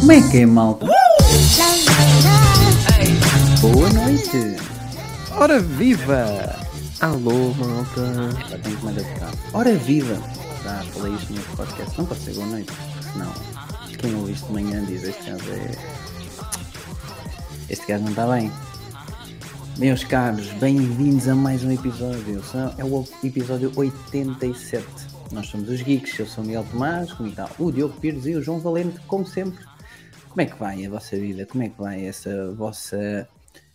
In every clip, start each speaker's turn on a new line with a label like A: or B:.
A: Como é que é, malta? Boa noite!
B: Ora viva! Alô, malta!
A: Já tenho que mandar cá. Ora viva! Já falei isto no podcast, não pode ser boa noite, senão quem ouve isto de manhã diz este gajo é. Este gajo não está bem. Meus caros, bem-vindos a mais um episódio. É o episódio 87. Nós somos os Geeks, eu sou o Miguel Tomás, comigo está o Diogo Pires e o João Valente, como sempre. Como é que vai a vossa vida? Como é que vai essa vossa.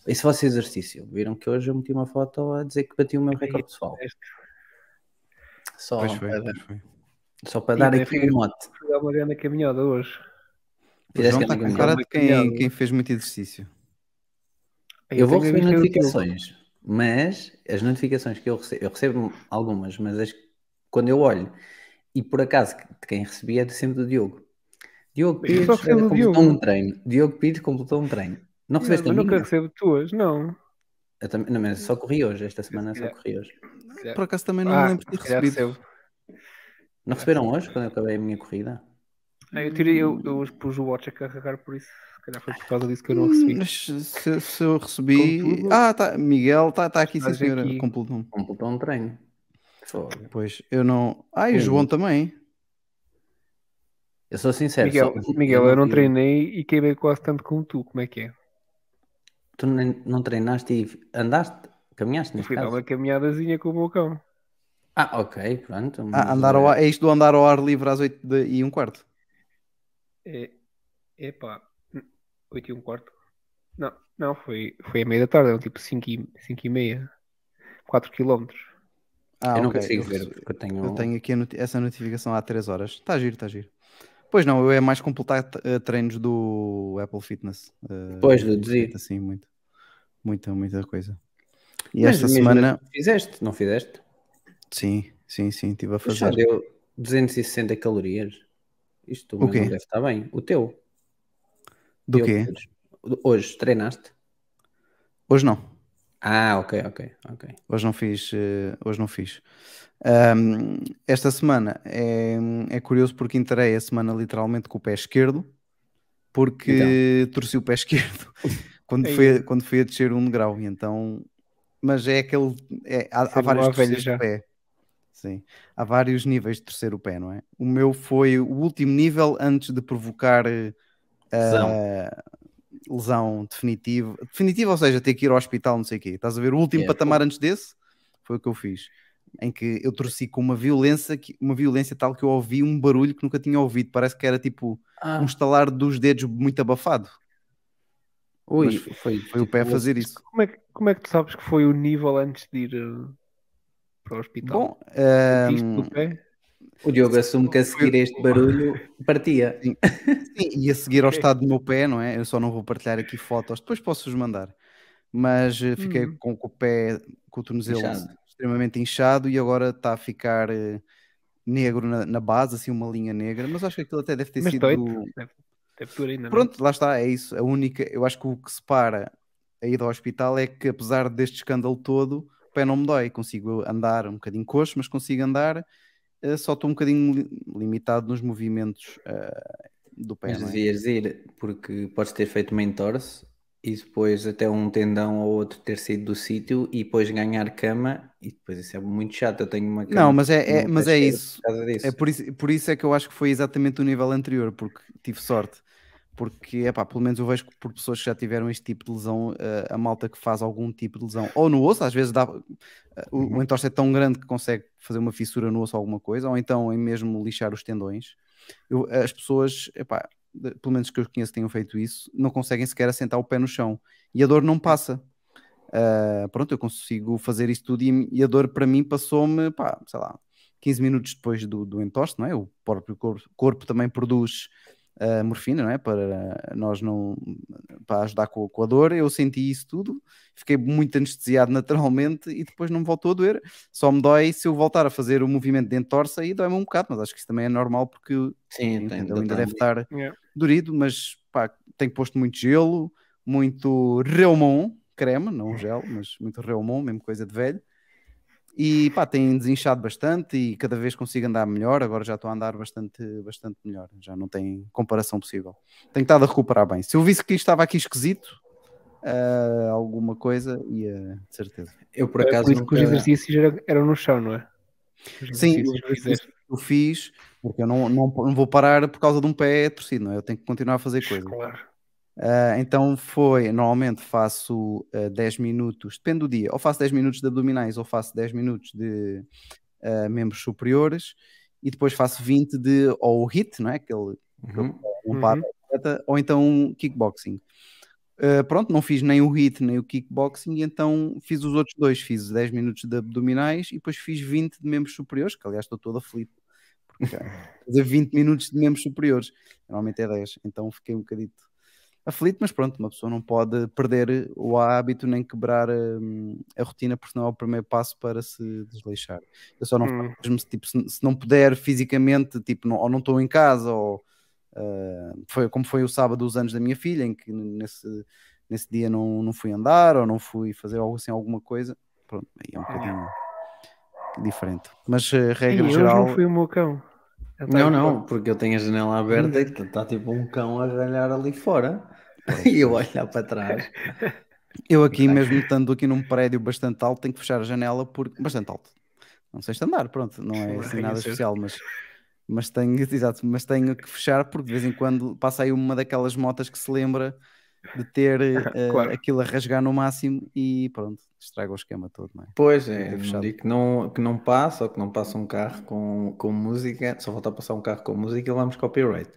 A: Esse vosso exercício? Viram que hoje eu meti uma foto a dizer que bati o meu recorde pessoal. Só,
B: Pois foi,
A: para,
B: pois foi.
A: só para
C: E
A: dar aqui um mote.
C: Fui dar uma grande caminhada hoje.
A: Fizeste
B: João
A: que
B: está
A: eu
B: com
A: não
B: cara
C: ganhava.
B: de quem,
C: Caminhada.
B: quem fez muito exercício.
C: Aí
A: Eu vou receber notificações, mas as notificações que eu recebo, eu recebo algumas, mas as- quando eu olho, e por acaso de quem recebi é de sempre do Diogo. Diogo
C: Eu
A: Pires completou
C: Diogo.
A: um treino. Diogo Pires completou um treino. Não
C: Não,
A: recebeste
C: mas
A: a
C: nunca recebo tuas, não.
A: Eu também, não, mas só corri hoje, esta semana só corri hoje.
B: Por acaso também não me
C: Ah,
B: lembro de ter recebido.
C: recebo.
A: Não receberam hoje, quando eu acabei a minha corrida?
C: Ah, eu tirei, eu, eu pus o watch a carregar por isso. Se calhar foi por causa disso que eu não recebi.
B: Mas se, se eu recebi.
C: Contudo-
B: Ah, tá. Miguel, está tá aqui, sim, senhora.
C: aqui.
B: Completou.
A: Completou um treino. Fogo.
B: Pois, eu não. Ah, e o. João também.
A: Eu sou sincero.
C: Miguel,
A: só-
C: Miguel, eu não treinei e queimei quase tanto como tu. Como é que é?
A: Tu nem- não treinaste e andaste? Caminhaste
C: fui dar uma caminhadazinha com o meu cão.
A: Ah, ok, pronto.
B: Ah, andar ao
A: eh,
B: ar, é isto do andar ao ar livre às 8 de- e um quarto.
C: É, epá, 8 e um quarto. Não, não, foi, foi a meia da tarde, eram tipo 5 e, 5 e meia. 4 quilómetros.
B: Ah,
A: eu não
B: ok.
A: consigo
B: Eu
A: ver, porque eu tenho...
B: Eu tenho aqui a noti- essa notificação há 3 horas. Está giro, está giro. Pois não, eu é mais completar eh, treinos do Apple Fitness. eh,
A: Pois, deduzir.
B: Assim, muito. Muita, muita coisa. E
A: Mas
B: esta semana,
A: assim Fizeste, não fizeste?
B: sim, sim, sim, estive a
A: Mas Já
B: fazer.
A: deu 260 calorias. Isto
B: O quê?
A: não deve estar bem. O teu.
B: Do
A: Diogo
B: quê?
A: Pires. Hoje treinaste?
B: Hoje não.
A: Ah, ok, ok, ok.
B: Hoje não fiz. eh, hoje não fiz. Ahm, esta semana é, é curioso porque entrei a semana literalmente com o pé esquerdo porque torci o pé esquerdo quando, fui, a- quando fui a descer um degrau. E então, mas é aquele. é- há, há vários
C: já.
B: de pé. Sim. Há vários níveis de torcer o pé, não é? O meu foi o último nível antes de provocar eh,
A: Lesão.
B: ah, lesão definitiva. Definitiva, ou seja, ter que ir ao hospital, não sei o quê. Estás a ver? O último
A: Yeah,
B: patamar antes desse foi o que eu fiz. Em que eu torci com uma violência, uma violência tal que eu ouvi um barulho que nunca tinha ouvido. Parece que era tipo
A: Ah,
B: um estalar dos dedos muito abafado.
A: ui,
B: mas
A: foi,
B: Foi o pé a fazer isso.
C: Como é, que- como é que tu sabes que foi o nível antes de ir eh, para o hospital?
B: Bom,
C: Sentiste no pé?
A: O Diogo assume que a seguir este barulho partia.
B: sim, e a seguir ao estado do meu pé, não é? Eu só não vou partilhar aqui fotos, depois posso-vos mandar. Mas eh, fiquei
C: Hum.
B: com, com o pé, com o tornozelo
A: Inchado.
B: extremamente inchado e agora está a ficar eh, negro na, na base, assim uma linha negra. Mas acho que aquilo até deve ter
C: Mas
B: sido.
C: Deve, deve ainda, não?
B: Pronto, lá está, é isso. A única, eu acho que o que separa a ida ao hospital é que, apesar deste escândalo todo, o pé não me dói. Consigo andar um bocadinho coxo, mas consigo andar. Eh, Só estou um bocadinho li- limitado nos movimentos eh, do pé.
A: Mas
B: é?
A: devias ir, porque podes ter feito uma entorse e depois até um tendão ou outro ter saído do sítio e depois ganhar cama e depois isso é muito chato. Eu tenho uma cama
B: Não, mas é, é- mas é isso.
A: Por.
B: É por isso, por isso é que eu acho que foi exatamente o nível anterior, porque tive sorte. Porque, epá, pelo menos eu vejo que por pessoas que já tiveram este tipo de lesão, eh, a malta que faz algum tipo de lesão, ou no osso, às vezes dá, eh, o,
A: Uhum.
B: o entorse é tão grande que consegue fazer uma fissura no osso ou alguma coisa, ou então em mesmo lixar os tendões. Eu- as pessoas, epá, pelo menos que eu conheço tenham feito isso, não conseguem sequer assentar o pé no chão e a dor não passa. Ah, pronto, eu consigo fazer isso tudo e, e a dor para mim passou-me, pá, sei lá, 15 minutos depois do, do entorse, não é? O próprio corpo, corpo também produz ah, morfina, não é? Para nós não, para ajudar com, com a dor. Eu senti isso tudo, fiquei muito anestesiado naturalmente e depois não me voltou a doer. Só me dói se eu voltar a fazer o movimento de entorse aí dói-me um bocado, mas acho que isso também é normal porque
A: Sim,
B: ainda deve estar
C: Yeah.
B: dorido, mas pá, tenho posto muito gelo, muito Reumon, creme, não gel, mas muito Reumon, mesmo coisa de velho. E pá, tem desinchado bastante e cada vez consigo andar melhor. Agora já estou a andar bastante, bastante melhor. Já não tem comparação possível. Tenho estado a recuperar bem. Se eu visse que isto estava aqui esquisito, ah, alguma coisa, ia de certeza.
A: Eu por
C: É
A: acaso
C: por isso que os
A: nunca-
C: exercícios eram, eram no chão, não é? Os
B: Sim,
C: exercícios que fizeste.
B: eu fiz, porque eu não, não, não vou parar por causa de um pé torcido, não é? Eu tenho que continuar a fazer coisas.
C: Claro.
B: Ah, então foi, normalmente faço ah, 10 minutos, depende do dia, ou faço 10 minutos de abdominais ou faço 10 minutos de ah, membros superiores e depois faço 20 de ou o HIT, não é? Aquele
A: Uhum.
B: um par atleta, ou então kickboxing. Uh, pronto, não fiz nem o HIT nem o kickboxing, e então fiz os outros dois. Fiz 10 minutos de abdominais e depois fiz 20 de membros superiores, que aliás estou todo aflito. Porque fazer 20 minutos de membros superiores, normalmente é 10, então fiquei um bocadito aflito, mas pronto, uma pessoa não pode perder o hábito nem quebrar hum, a rotina, porque senão é o primeiro passo para se desleixar. Eu só não
C: Hum.
B: mesmo se, tipo, se, se não puder fisicamente, tipo, não- ou não estou em casa, ou uh, foi como foi o sábado dos anos da minha filha, em que nesse, nesse dia não, não fui andar, ou não fui fazer algo assim, alguma coisa, pronto, aí é um bocadinho diferente. Mas uh,
C: Ei,
B: regra
C: hoje
B: geral,
C: não fui o meu cão.
A: Não, não, porque eu tenho a janela aberta e está tipo um cão a ralhar ali fora. E eu olhar para trás.
B: eu aqui mesmo estando aqui num prédio bastante alto, tenho que fechar a janela porque bastante alto. Não sei se andar, pronto, não é assim nada especial, mas mas tenho, exato, mas tenho que fechar porque de vez em quando passa aí uma daquelas motas que se lembra de ter eh,
C: Claro.
B: aquilo a rasgar no máximo e pronto, estraga o esquema todo, não é?
A: Pois é,
B: ter
A: não digo que não, que não passa ou que não passa um carro com, com música, só falta passar um carro com música e levamos copyright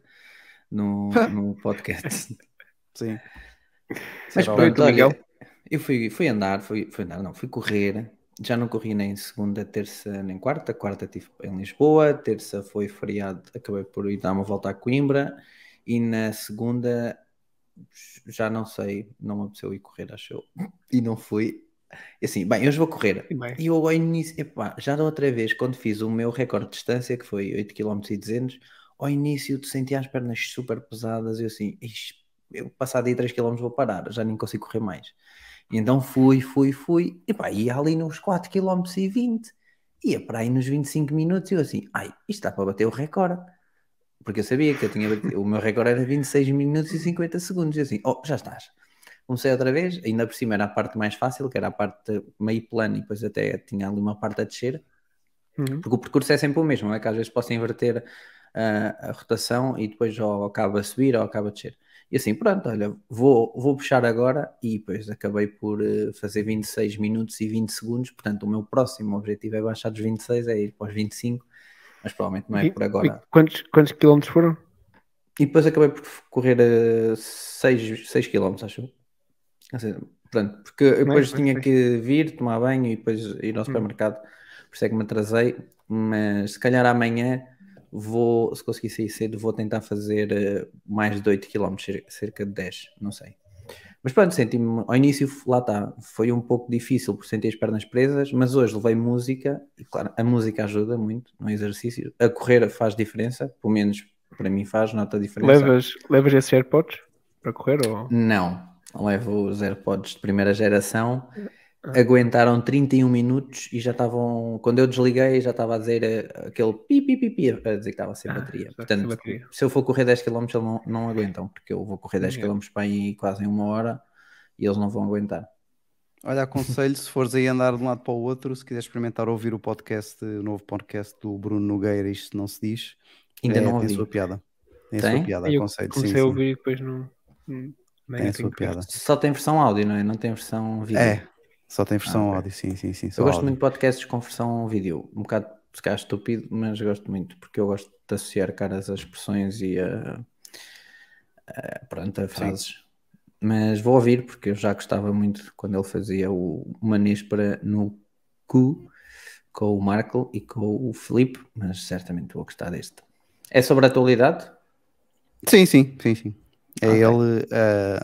A: no, no podcast.
B: Sim.
A: Mas
B: Será
A: pronto,
C: Miguel?
A: eu fui, fui andar, fui, fui andar, não, fui correr. Já não corri nem segunda, terça, nem quarta. Quarta estive em Lisboa, terça foi feriado, acabei por ir dar uma volta a Coimbra e na segunda já não sei, não me apeteceu ir correr, acho eu. E não fui. E assim, bem, hoje vou correr.
C: E
A: eu ao início, epá, já da outra vez, quando fiz o meu recorde de distância, que foi 8 km e 200, ao início te sentia as pernas super pesadas e eu assim, "Ixi, eu passar daí 3 km vou parar, já nem consigo correr mais. E então fui, fui, fui, e pá, ia ali nos 4 km e 20, ia para aí nos 25 minutos e eu assim, ai, isto dá para bater o recorde. Porque eu sabia que eu tinha batido, o meu recorde era 26 minutos e 50 segundos, e assim, oh, já estás. Comecei outra vez, ainda por cima era a parte mais fácil, que era a parte meio plana e depois até tinha ali uma parte a descer,
C: Uhum.
A: porque o percurso é sempre o mesmo, não é que às vezes posso inverter ah, a rotação e depois ou acaba a subir ou acaba a descer. E assim, pronto, olha, vou, vou puxar agora e depois acabei por eh, fazer 26 minutos e 20 segundos, portanto o meu próximo objetivo é baixar dos 26, é ir para os 25, mas provavelmente não é
C: E-
A: por agora.
C: Quantos, quantos quilómetros foram?
A: E depois acabei por correr 6, 6 km, acho seja, Pronto, porque eu depois tinha que vir, tomar banho e depois ir ao supermercado, por isso é que me atrasei, mas se calhar amanhã vou, se conseguir sair cedo, vou tentar fazer eh, mais de 8 km, cerca de 10, não sei. Mas pronto, senti-me, ao início, lá está, foi um pouco difícil por sentir as pernas presas, mas hoje levei música, e claro, a música ajuda muito no exercício, a correr faz diferença, pelo menos para mim faz, nota a diferença.
C: Levas, levas esses AirPods para correr? Ou...
A: Não, levo os AirPods de primeira geração.
C: Ah.
A: Aguentaram 31 minutos e já estavam. Quando eu desliguei, já estava a dizer eh, aquele pi pi pi pi, a dizer que estava sem
C: Ah,
A: bateria. Portanto,
C: sem bateria.
A: se eu for correr 10 km, eles não, não aguentam, porque eu vou correr 10
C: Yeah.
A: km para aí quase em uma hora e eles não vão aguentar.
B: Olha, aconselho, se fores aí andar de um lado para o outro, se quiseres experimentar ouvir o podcast, o novo podcast do Bruno Nogueira, isto não se diz.
A: Ainda
B: é,
A: não
B: tem
A: ouvi.
B: a sua piada. Tem, a
A: Tem?
B: sua piada,
C: Eu
B: aconselho. Sim,
C: comecei a
B: sim.
C: ouvir e depois não. não nem
B: Tem a sua piada.
A: Só tem versão áudio, não é? Não tem versão vídeo.
B: É, só tem versão
A: Ah, ok.
B: áudio, sim, sim, sim. só
A: Eu gosto
B: áudio.
A: muito de podcasts com versão vídeo. Um bocado, se calhar, estúpido, mas gosto muito, porque eu gosto de associar caras a expressões e a, a, pronto, a frases. Mas vou ouvir, porque eu já gostava muito quando ele fazia o Manês para no cu com o Marco e com o Felipe, mas certamente vou gostar deste. É sobre a atualidade?
B: Sim, sim, sim, sim. É
A: Ok.
B: ele eh,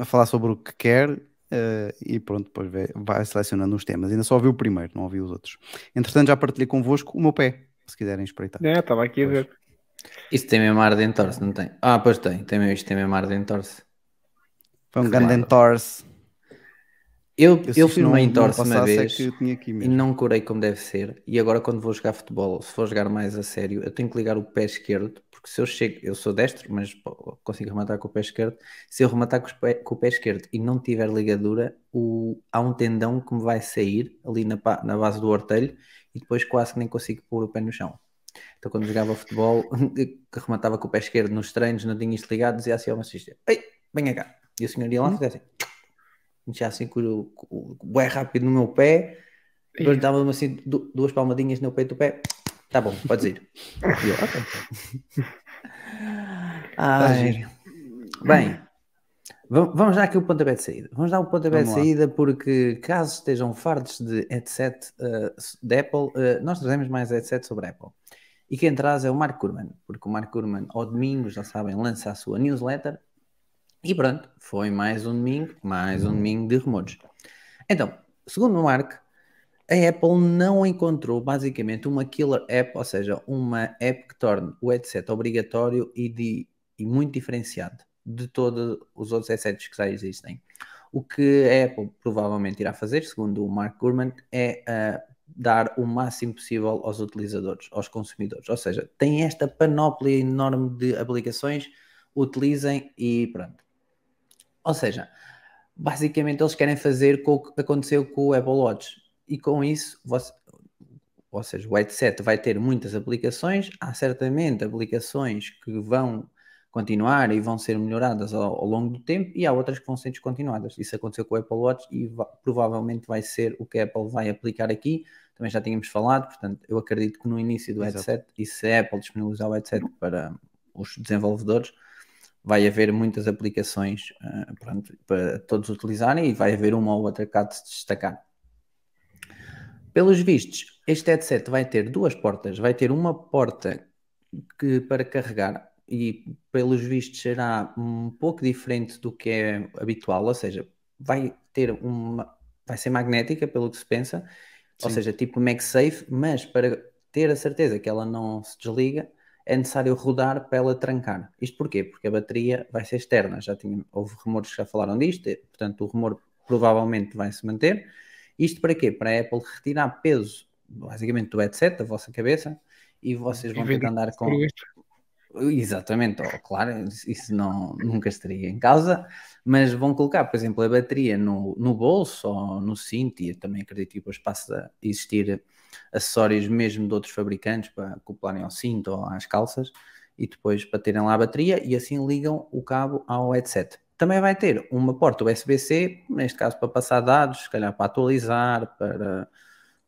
B: a falar sobre o que quer eh, e pronto, depois vai, vai selecionando os temas. Ainda só ouvi o primeiro, não ouvi os outros. Entretanto, já partilhei convosco o meu pé, se quiserem espreitar.
C: É, estava aqui a
B: Pois.
C: ver.
A: Isso tem mesmo ar de entorse, não tem? Ah, pois tem, tem mesmo, isto tem mesmo ar de entorse.
B: Foi um grande entorse.
A: Eu, eu numa
B: não
A: entorse uma
B: é
A: vez
B: que eu tinha aqui
A: e não curei como deve ser. E agora, quando vou jogar futebol, se for jogar mais a sério, eu tenho que ligar o pé esquerdo, porque se eu chego, eu sou destro, mas consigo rematar com o pé esquerdo. Se eu rematar com, os pé- com o pé esquerdo e não tiver ligadura, o- há um tendão que me vai sair ali na, na base do ortelho e depois quase que nem consigo pôr o pé no chão. Então, quando jogava futebol, que rematava com o pé esquerdo nos treinos, não tinha isto ligado, dizia assim ao massista: Ei, venha cá. E o senhor ia lá e fazia assim, mexia assim com o, com o bué rápido no meu pé, depois dava-me assim du- duas palmadinhas no peito do pé. Tá bom, podes ir. E eu, ok. Ai. Bem, va- vamos dar aqui o pontapé de saída. Vamos dar o pontapé de
B: Vamos lá.
A: saída porque, caso estejam fartos de headset uh, de Apple, uh, nós trazemos mais headset sobre Apple. E quem traz é o Mark Kurman, porque o Mark Kurman, ao domingo, já sabem, lança a sua newsletter. E pronto, foi mais um domingo, mais um domingo de rumores. Então, segundo o Mark, a Apple não encontrou basicamente uma killer app, ou seja, uma app que torne o headset obrigatório e, de, e muito diferenciado de todos os outros headsets que já existem. O que a Apple provavelmente irá fazer, segundo o Mark Gurman, é ah, dar o máximo possível aos utilizadores, aos consumidores. Ou seja, tem esta panóplia enorme de aplicações, utilizem e pronto. Ou seja, basicamente eles querem fazer com o que aconteceu com o Apple Watch. E com isso, você, ou seja, o headset vai ter muitas aplicações, há certamente aplicações que vão continuar e vão ser melhoradas ao, ao longo do tempo e há outras que vão ser descontinuadas. Isso aconteceu com o Apple Watch e va- provavelmente vai ser o que a Apple vai aplicar aqui. Também já tínhamos falado, portanto, eu acredito que no início do
B: Exato.
A: headset, e se a Apple disponibilizar o headset para os desenvolvedores, vai haver muitas aplicações ah, pronto, para todos utilizarem e vai haver uma ou outra que há de se destacar. Pelos vistos, este headset vai ter duas portas. Vai ter uma porta que para carregar e pelos vistos será um pouco diferente do que é habitual, ou seja, vai ter uma vai ser magnética pelo que se pensa, ou
B: Sim.
A: seja, tipo MagSafe, mas para ter a certeza que ela não se desliga, é necessário rodar para ela trancar. Isto porquê? Porque a bateria vai ser externa. Já tinha, houve rumores que já falaram disto, portanto o rumor provavelmente vai se manter. Isto para quê? Para a Apple retirar peso, basicamente, do headset, da vossa cabeça, e vocês vão ter que andar com. Exatamente, ó, claro, isso não, nunca estaria em causa, mas vão colocar, por exemplo, a bateria no, no bolso ou no cinto, e eu também acredito que depois passe a existir acessórios mesmo de outros fabricantes para acoplarem ao cinto ou às calças, e depois para terem lá a bateria, e assim ligam o cabo ao headset. Também vai ter uma porta USB-C, neste caso para passar dados, se calhar para atualizar, para,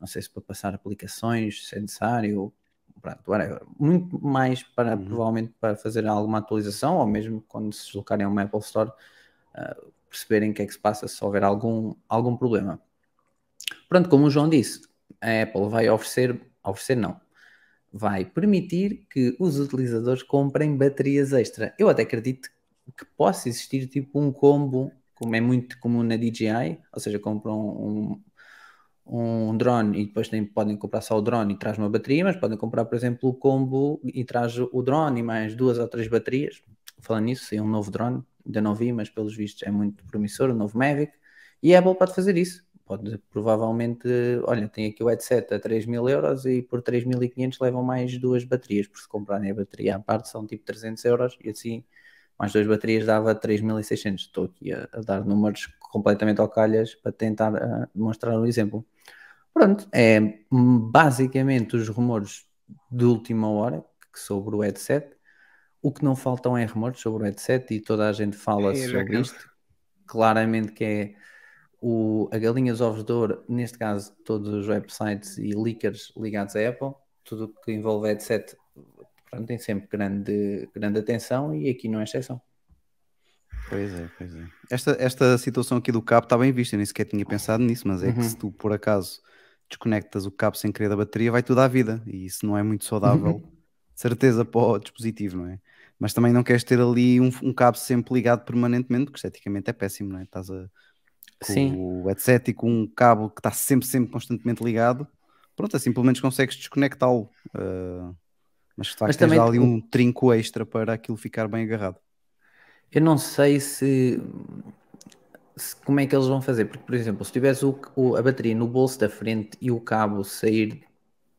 A: não sei se para passar aplicações, se é necessário, pronto, whatever. muito mais para
B: Uhum.
A: provavelmente para fazer alguma atualização ou mesmo quando se deslocarem a uma Apple Store uh, perceberem o que é que se passa se houver algum, algum problema. Pronto, como o João disse, a Apple vai oferecer, oferecer não, vai permitir que os utilizadores comprem baterias extra. Eu até acredito que possa existir tipo um combo, como é muito comum na DJI, ou seja, compram um, um drone e depois tem, podem comprar só o drone e traz uma bateria, mas podem comprar, por exemplo, o combo e traz o drone e mais duas ou três baterias. Falando nisso, saiu um novo drone, ainda não vi, mas pelos vistos é muito promissor, o novo Mavic, e a Apple pode fazer isso. Pode provavelmente, olha, tem aqui o headset a 3 mil euros e por 3.500 levam mais duas baterias, porque se comprarem a bateria à parte são tipo 300 euros e assim mais duas baterias dava 3.600. Estou aqui a, a, dar números completamente ao calhas para tentar uh, demonstrar um exemplo. Pronto, é basicamente os rumores de última hora sobre o headset. O que não faltam é rumores sobre o headset e toda a gente fala é, sobre isto. Claramente que é o, a galinhas ovos de ouro, neste caso todos os websites e leakers ligados à Apple, tudo que envolve headset pronto, tem sempre grande, grande atenção e aqui não é exceção.
B: Pois é, pois é. Esta, esta situação aqui do cabo está bem vista, eu nem sequer tinha pensado nisso, mas é uhum. que se tu por acaso desconectas o cabo sem querer da bateria, vai tudo à vida e isso não é muito saudável, uhum. certeza para o dispositivo, não é? Mas também não queres ter ali um, um cabo sempre ligado permanentemente, porque esteticamente é péssimo, não é? Estás a com
A: Sim.
B: o headset e com um cabo que está sempre, sempre constantemente ligado, pronto, assim pelo menos consegues desconectá-lo. Uh, mas de facto mas tens ali um trinco extra para aquilo ficar bem agarrado.
A: Eu não sei se, se- como é que eles vão fazer, porque, por exemplo, se tivesse o, o- a bateria no bolso da frente e o cabo sair,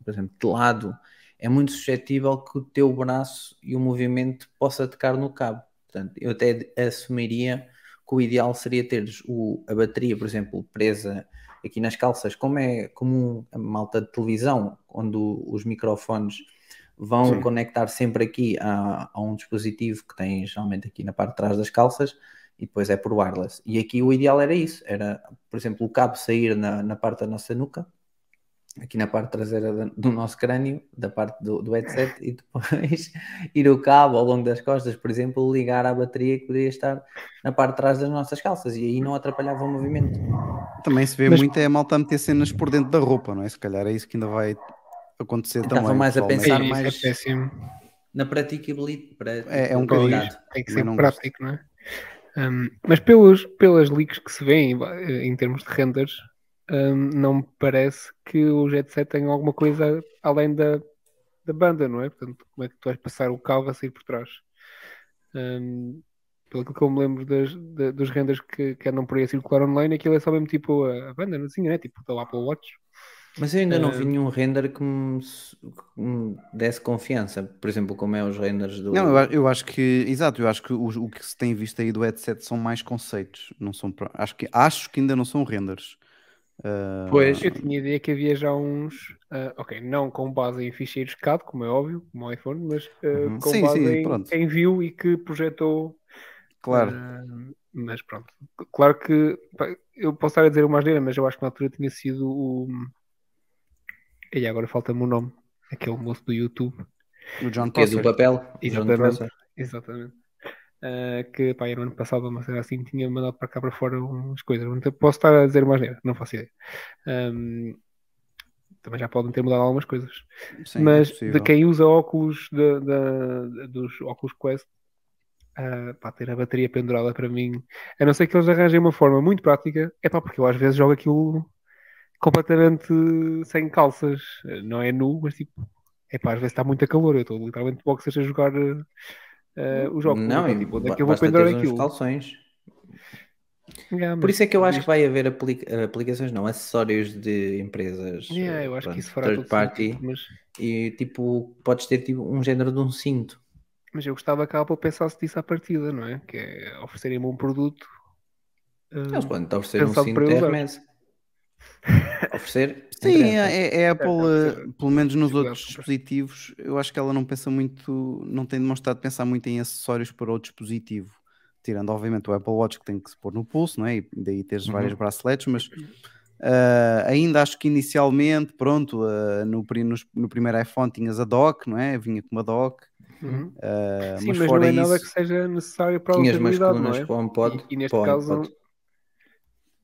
A: por exemplo, de lado, é muito suscetível que o teu braço e o movimento possa tocar no cabo. Portanto, eu até assumiria que o ideal seria teres o, a bateria, por exemplo, presa aqui nas calças, como é comum a malta de televisão, onde os microfones vão
B: Sim.
A: conectar sempre aqui a, a um dispositivo que tem geralmente aqui na parte de trás das calças e depois é por wireless. E aqui o ideal era isso, era, por exemplo, o cabo sair na, na parte da nossa nuca, aqui na parte traseira do nosso crânio, da parte do, do headset, e depois ir o cabo ao longo das costas, por exemplo, ligar à bateria que poderia estar na parte de trás das nossas calças, e aí não atrapalhava o movimento.
B: Também se vê
C: Mas-
B: muito é a malta meter cenas por dentro da roupa, não é? Se calhar é isso que ainda vai acontecer
A: Estava
B: também.
A: mais a pensar
C: Sim, isso
A: mais-
C: é.
A: Na praticabilidade.
B: É- é um
A: praticabilidade.
C: Tem que ser
B: não
C: prático, não é? Um, mas pelos, pelas leaks que se vêem eh, em termos de renders, um, não me parece que o Jet Set tenha alguma coisa além da, da banda, não é? Portanto, como é que tu vais passar o cabo a sair por trás? Um, pelo que eu me lembro das, da- dos renders que, que andam por aí a circular online, aquilo é só mesmo tipo a, a banda, assim, né? Tipo da Apple Watch.
A: Mas eu ainda não
C: Eh,
A: vi nenhum render que me, que me desse confiança. Por exemplo, como é os renders do.
B: Não, eu, eu acho que, exato, eu acho que o, o que se tem visto aí do headset são mais conceitos, não são, acho que, acho que ainda não são renders. Ah,
A: Pois.
C: Eu tinha ideia que havia já uns, ah, ok, não com base em ficheiros CAD, como é óbvio, como o iPhone, mas ah,
A: Uhum.
C: com
B: Sim,
C: base
B: sim,
C: em,
B: pronto.
C: em view e que projetou.
B: claro,
C: mas pronto, claro que eu posso estar a dizer uma asneira, mas eu acho que na altura tinha sido o. E agora falta-me o nome, aquele moço do YouTube.
B: o John
A: que é do
B: Prosser.
A: papel.
C: Exatamente.
A: Prosser.
C: Exatamente. Ah, que pá, no ano passado, uma cena assim, tinha mandado para cá para fora umas coisas. Posso estar a dizer uma asneira, não faço ideia. Ahm, também já podem ter mudado algumas coisas.
B: Sim, é
C: Mas
B: possível.
C: de quem usa óculos da- da- dos óculos Quest, ah, pá, ter a bateria pendurada para mim, a não ser que eles arranjem uma forma muito prática, é pá, porque eu às vezes jogo aquilo completamente sem calças, não é nu, mas tipo, é pá, às vezes está muito calor, eu estou literalmente de boxers a jogar ah, ah, os óculos,
A: Não,
C: então,
A: e
C: tipo, onde é que eu vou pendurar aquilo?
A: calções.
C: Yeah,
A: Por isso é que eu acho
C: isto-
A: que vai haver aplica- aplicações, não, acessórios de empresas.
C: Yeah,
A: eh,
C: eu acho
A: pronto,
C: que isso fará
A: third party.
C: sentido, mas,
A: E tipo, podes ter tipo, um género de um cinto.
C: mas eu gostava que a Apple pensasse disso à partida, não é? Que é oferecerem-me um produto
A: Eles podem te oferecer um cinto de. Hermes. Oferecer?
B: Sim,
A: interessa.
B: é, é a Apple,
C: certo.
B: pelo menos nos outros dispositivos, eu acho que ela não pensa muito, não tem demonstrado pensar muito em acessórios para o dispositivo. Tirando, obviamente, o Apple Watch que tem que se pôr no pulso, não é? E daí teres
A: Uhum.
B: vários braceletes, mas ah, ainda acho que inicialmente, pronto, ah, no, nos- no primeiro iPhone tinhas a dock, não é? Vinha com uma dock.
C: Uhum.
B: ah,
C: Sim,
B: mas
C: mas,
B: fora
C: não é nada
B: isso,
C: que seja necessário para a usabilidade, não é?
A: para um pod.
C: E, e neste
A: para um
C: caso,
A: pod.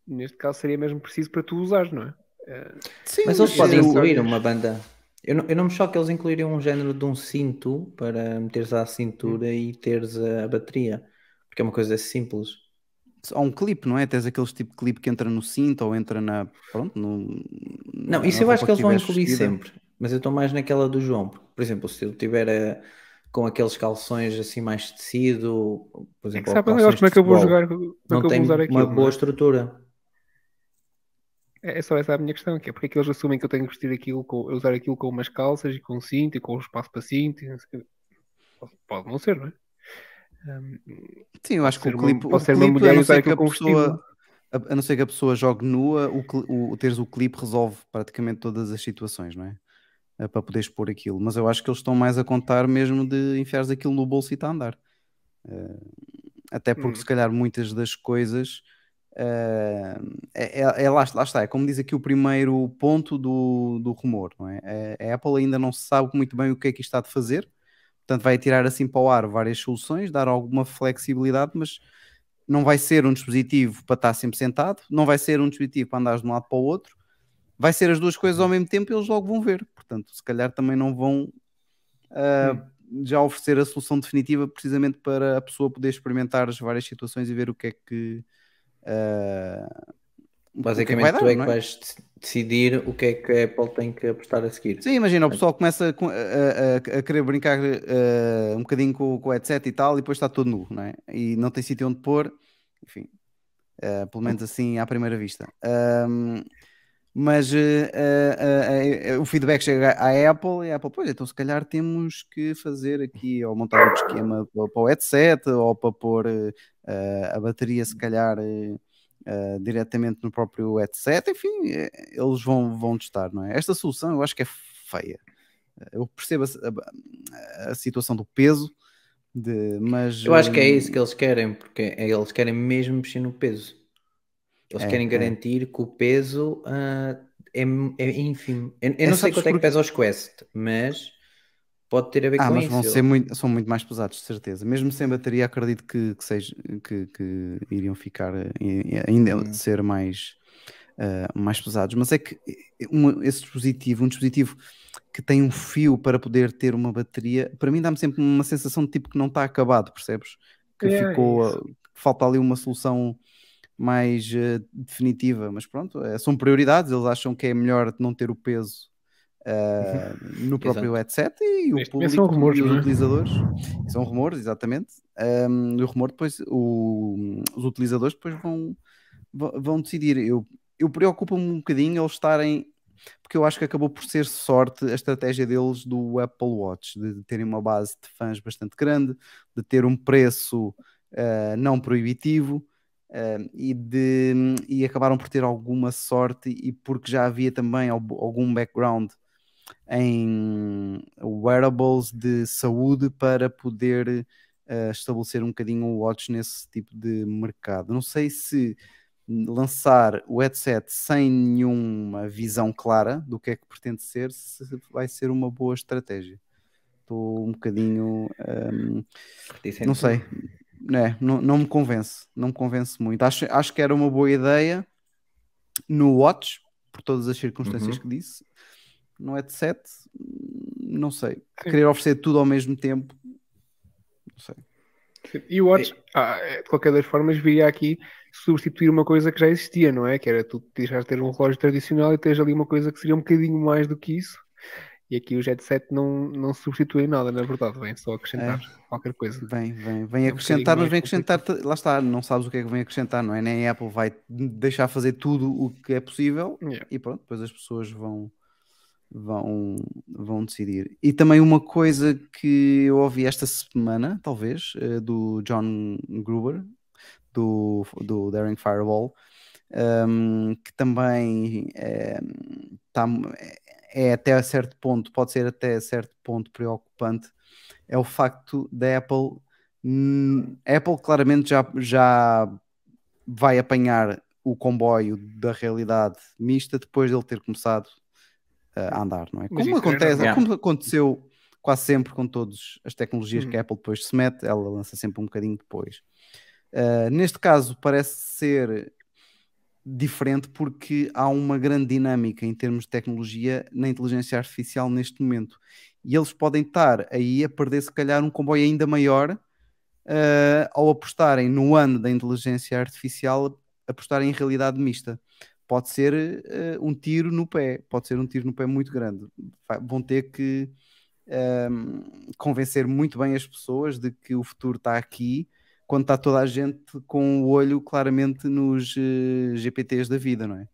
C: Neste caso seria mesmo preciso para tu usares, não é? Eh,
B: sim,
A: Mas eles podem incluir uma banda. Eu não, eu não me choco que eles incluírem um género de um cinto para meteres à cintura e teres a, a bateria. Porque é uma coisa simples.
B: há um clipe, não é? Tens aqueles tipo de clipe que entra no cinto ou entra na. Pronto, no.
A: Não,
B: na
A: isso eu acho que eles vão incluir
B: vestida.
A: sempre. Mas eu estou mais naquela do João. porque, Por exemplo, se ele tiver eh, com aqueles calções assim mais tecido, por
C: É que
A: exemplo,
C: sabe
A: calções
C: como é que eu vou jogar, como é que
A: não
C: eu vou
A: tem
C: usar
A: uma
C: aquilo, não
A: boa
C: é?
A: estrutura.
C: É só essa a minha questão, que é porque é que eles assumem que eu tenho que vestir aquilo, com, usar aquilo com umas calças e com cinto e com espaço para cinto o. Pode, não ser, não é? Hum,
B: Sim, eu acho que o
C: uma-
B: clipe,
C: pode
B: o
C: ser uma mulher
B: a não
C: e usar
B: ser que a
C: aquilo com
B: pessoa, a, não ser que a pessoa jogue nua, o, cli- o, teres o clipe resolve praticamente todas as situações, não é? É para poderes pôr aquilo. Mas eu acho que eles estão mais a contar mesmo de enfiares aquilo no bolso e está a andar. Eh, até porque
C: Hum.
B: se calhar muitas das coisas eh, é, é- é lá, lá está, é como diz aqui o primeiro ponto do, do rumor, não é? A- A Apple ainda não sabe muito bem o que é que isto está de fazer, portanto vai tirar assim para o ar várias soluções, dar alguma flexibilidade, mas não vai ser um dispositivo para estar sempre sentado, não vai ser um dispositivo para andares de um lado para o outro, vai ser as duas coisas ao mesmo tempo e eles logo vão ver. Portanto, se calhar também não vão ah, já oferecer a solução definitiva precisamente para a pessoa poder experimentar as várias situações e ver o que é que ah, o que é que
A: Basicamente, tu, é que
B: é?
A: vais, decidir o que é que a Apple tem que apostar a seguir.
B: Sim, imagina, o pessoal começa a, a- a- querer brincar eh, um bocadinho com, com o headset e tal, e depois está todo nu, não é? E não tem sítio onde pôr, enfim, eh, pelo menos assim à primeira vista. Mas eh, eh, eh, o feedback chega à Apple e a Apple, pois então se calhar temos que fazer aqui, ou montar um esquema para, para o headset, ou para pôr eh, eh, a bateria se calhar eh, diretamente no próprio headset, enfim, eles vão, vão testar, não é? Esta solução eu acho que é feia. Eu percebo a, a- a situação do peso, de, mas
A: Eu acho que é isso que eles querem, porque é- eles querem mesmo mexer no peso. Eles
B: É,
A: querem
B: é.
A: garantir que o peso ah, é, é ínfimo. Eu, eu
B: É,
A: não sei quanto é que pesa os Quest, mas pode ter a ver
B: Ah,
A: com
B: mas
A: isso.
B: vão ser muito, são muito mais pesados, de certeza. Mesmo sem bateria, acredito que, que, seja, que, que iriam ficar eh, eh, ainda
A: Hum.
B: ser mais, eh, mais pesados. Mas é que eh, um- esse dispositivo, um dispositivo que tem um fio para poder ter uma bateria, para mim dá-me sempre uma sensação de tipo que não está acabado, percebes? Que
C: É,
B: ficou,
C: isso.
B: eh, que falta ali uma solução mais eh, definitiva. Mas pronto, eh, são prioridades. Eles acham que é melhor não ter o peso. eh, no próprio headset e o público
C: são rumores,
B: e os
C: é?
B: utilizadores são rumores, exatamente. Um, e o rumor depois, o- os utilizadores depois vão, vão, vão decidir. Eu, eu preocupo-me um bocadinho eles estarem, porque eu acho que acabou por ser sorte a estratégia deles do Apple Watch, de terem uma base de fãs bastante grande, de ter um preço uh, não proibitivo. Uh, e, de, e acabaram por ter alguma sorte e porque já havia também al- algum background em wearables de saúde para poder eh, estabelecer um bocadinho o watch nesse tipo de mercado. Não sei se lançar o headset sem nenhuma visão clara do que é que pretende ser, se vai ser uma boa estratégia. Estou um bocadinho.
A: Reticente.
B: não sei. É, não, não me convence. Não me convence muito. Acho, acho que era uma boa ideia no Watch, por todas as circunstâncias
A: Uhum.
B: que disse. No headset, não sei. Querer oferecer tudo ao mesmo tempo. Não sei.
C: E o Watch, ah, é, de qualquer das formas, viria aqui substituir uma coisa que já existia, não é? Que era tu deixar de ter um relógio tradicional e teres ali uma coisa que seria um bocadinho mais do que isso. E aqui o Jet 7 não, não substitui nada, na verdade, vem só acrescentar qualquer coisa.
B: Vem, vem, vem
C: É um
B: acrescentar, mas vem acrescentar. Lá está, não sabes o que é que vem acrescentar, não é? Nem a Apple vai deixar fazer tudo o que é possível
C: Yeah.
B: e pronto, depois as pessoas vão, vão, vão decidir. E também uma coisa que eu ouvi esta semana, talvez, eh, do John Gruber, do, do Daring Firewall, um, que também é, tá, é até certo ponto, pode ser até certo ponto preocupante, é o facto da Apple. hum, a Apple claramente já, já vai apanhar o comboio da realidade mista depois dele ter começado a andar, não é? Como
C: é
B: acontece, como aconteceu quase sempre com todas as tecnologias
C: Uhum.
B: que a Apple depois se mete, ela lança sempre um bocadinho depois. Uh, neste caso parece ser diferente porque há uma grande dinâmica em termos de tecnologia na inteligência artificial neste momento. E eles podem estar aí a perder se calhar um comboio ainda maior uh, ao apostarem no ano da inteligência artificial apostarem em realidade mista. Pode ser uh, um tiro no pé pode ser um tiro no pé muito grande. Vão ter que um, convencer muito bem as pessoas de que o futuro está aqui quando está toda a gente com o olho claramente nos eh, GPTs da vida, não é?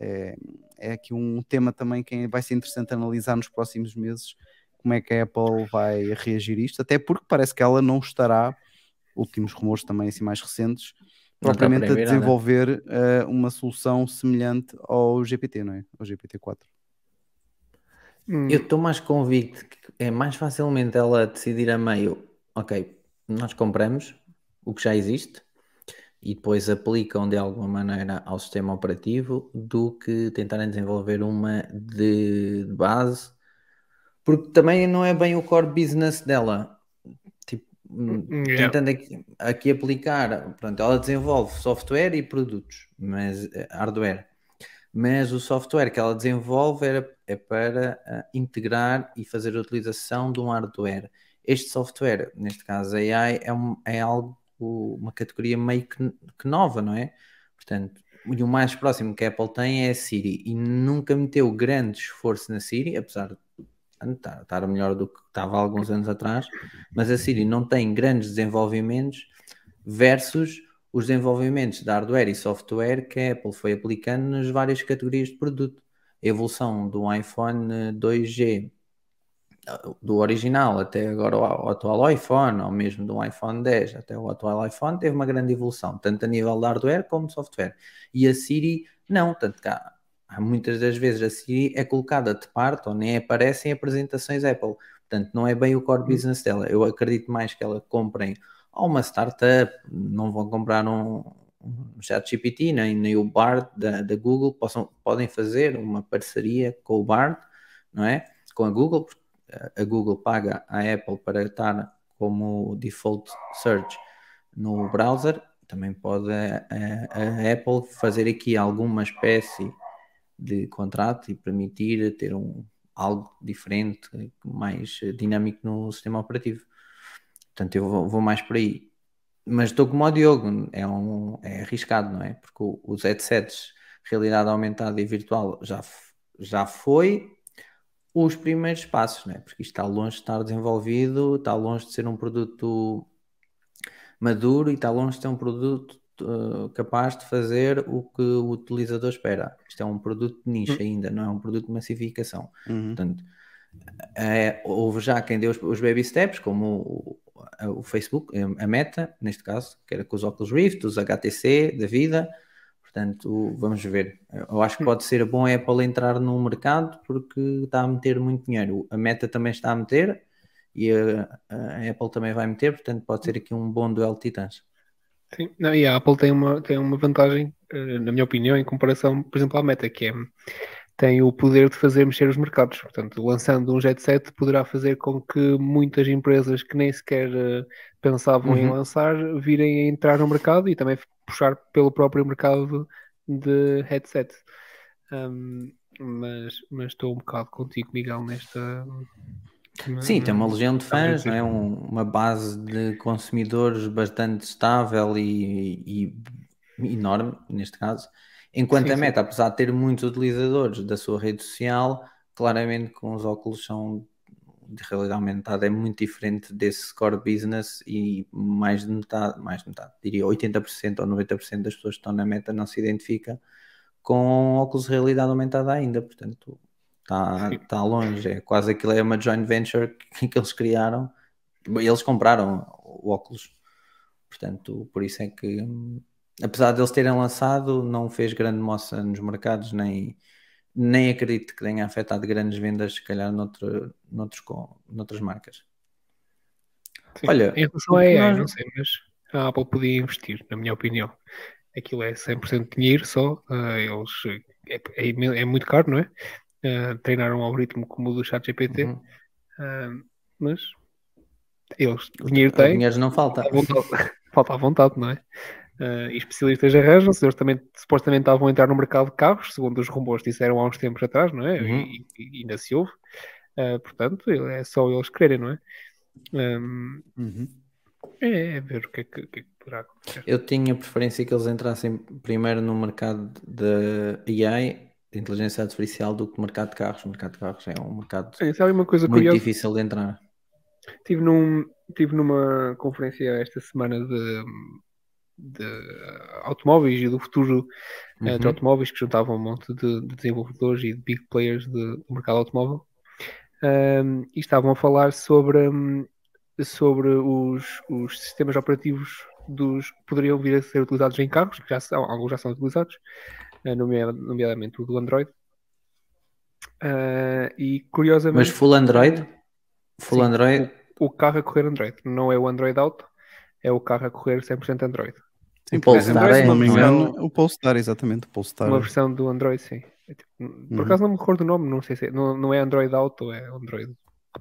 B: é? É aqui um tema também que vai ser interessante analisar nos próximos meses como é que a Apple vai reagir a isto, até porque parece que ela não estará, últimos rumores também assim mais recentes, propriamente a desenvolver eh, uma solução semelhante ao GPT, não é? Ao GPT-4.
C: Hum,
A: Eu estou mais convicto que é mais facilmente ela decidir a meio, ok, nós compramos o que já existe e depois aplicam de alguma maneira ao sistema operativo do que tentarem desenvolver uma de de base, porque também não é bem o core business dela. Tipo,
C: Yeah.
A: tentando aqui, aqui aplicar, pronto, ela desenvolve software e produtos, mas eh, hardware mas o software que ela desenvolve era- é para ah, integrar e fazer a utilização de um hardware. Este software, neste caso AI, é, um- é algo, uma categoria meio que, que nova, não é? Portanto, e o mais próximo que a Apple tem é a Siri e nunca meteu grande esforço na Siri, apesar de estar, estar melhor do que estava há alguns anos atrás, mas a Siri não tem grandes desenvolvimentos versus os desenvolvimentos de hardware e software que a Apple foi aplicando nas várias categorias de produto. A evolução do iPhone 2G do original até agora o atual iPhone, ou mesmo do iPhone 10 até o atual iPhone, teve uma grande evolução, tanto a nível de hardware como de software. E a Siri, não, tanto que há, há muitas das vezes a Siri é colocada de parte ou nem aparece em apresentações Apple. Portanto, não é bem o core business dela. Eu acredito mais que ela comprem ou uma startup, não vão comprar um, um chat GPT, nem, nem o Bard da, da Google, possam, podem fazer uma parceria com o Bard, não é? Com a Google, porque a Google paga à Apple para estar como default search no browser, também pode a, a, Apple fazer aqui alguma espécie de contrato e permitir ter um, algo diferente, mais dinâmico no sistema operativo. Portanto, eu vou, vou mais por aí. Mas estou como o Diogo, é, um, é arriscado, não é? Porque os headsets, realidade aumentada e virtual, já, já foi, os primeiros passos, né? porque isto está longe de estar desenvolvido, está longe de ser um produto maduro e está longe de ser um produto uh, capaz de fazer o que o utilizador espera. Isto é um produto de nicho uhum. ainda, não é um produto de massificação. Uhum. Portanto, é, houve já quem deu os, os baby steps, como o, o, Facebook, a Meta, neste caso, que era com os Oculus Rift, os HTC da vida, Portanto, vamos ver. Eu acho que pode ser bom a Apple entrar no mercado porque está a meter muito dinheiro. A Meta também está a meter e a, a Apple também vai meter, portanto, pode ser aqui um bom duelo de titãs.
C: Sim, não, e a Apple tem uma, tem uma vantagem, eh, na minha opinião, em comparação, por exemplo, à Meta, que é tem o poder de fazer mexer os mercados. Portanto, lançando um Jet 7 poderá fazer com que muitas empresas que nem sequer uh, pensavam uhum. em lançar virem a entrar no mercado e também puxar pelo próprio mercado de headset. Um, mas, mas estou um bocado contigo, Miguel, nesta.
A: Sim, tem uma legião de fãs, não é? Um, uma base de consumidores bastante estável e, e enorme, neste caso. Enquanto sim, a Meta, sim. apesar de ter muitos utilizadores da sua rede social, claramente com os óculos são de realidade aumentada é muito diferente desse core business e mais de metade, mais de metade, diria 80% ou 90% das pessoas que estão na meta não se identifica com óculos de realidade aumentada ainda, portanto está tá longe, é quase aquilo é uma joint venture que, que eles criaram, eles compraram o óculos, portanto por isso é que apesar de eles terem lançado, não fez grande moça nos mercados, nem, nem acredito que tenha afetado grandes vendas, se calhar, noutro, noutros, noutras marcas.
C: Sim. Olha, em relação a AI, não sei, mas a Apple podia investir, na minha opinião. Aquilo é 100% de dinheiro só, uh, eles, é, é, é, muito caro, não é? Uh, treinar um algoritmo como o do ChatGPT, uhum. uh, mas eles, dinheiro têm.
A: Dinheiro não falta.
C: Falta à vontade, não é? Uh, e especialistas arranjam-se, eles também supostamente estavam a entrar no mercado de carros, segundo os rumores disseram há uns tempos atrás, não é? Uhum. E, e, ainda se ouve. Uh, portanto, é só eles quererem, não é? Um, uhum. é, é, ver o que é que, que, é que poderá acontecer.
A: Eu tinha preferência que eles entrassem primeiro no mercado de AI, de inteligência artificial, do que no mercado de carros. O mercado de carros é um mercado
C: é, uma coisa
A: muito
C: curiosa.
A: difícil de entrar.
C: Tive, num, tive numa conferência esta semana de de automóveis e do futuro eh, uhum. de automóveis que juntavam um monte de, de desenvolvedores e de big players de, do mercado automóvel um, e estavam a falar sobre, sobre os, os sistemas operativos dos que poderiam vir a ser utilizados em carros, que já são, alguns já são utilizados, uh, nomeadamente o do Android. Uh, e curiosamente.
A: Mas full Android? Full sim, Android?
C: O, o, carro a correr Android, não é o Android Auto, é o carro a correr 100% Android.
B: Sim, o Polestar é, não me engano, o Polestar, exatamente, o Polestar.
C: Uma versão do Android, sim. É tipo, por uhum. acaso não me recordo o nome, não sei se é, não, não é Android Auto, é Android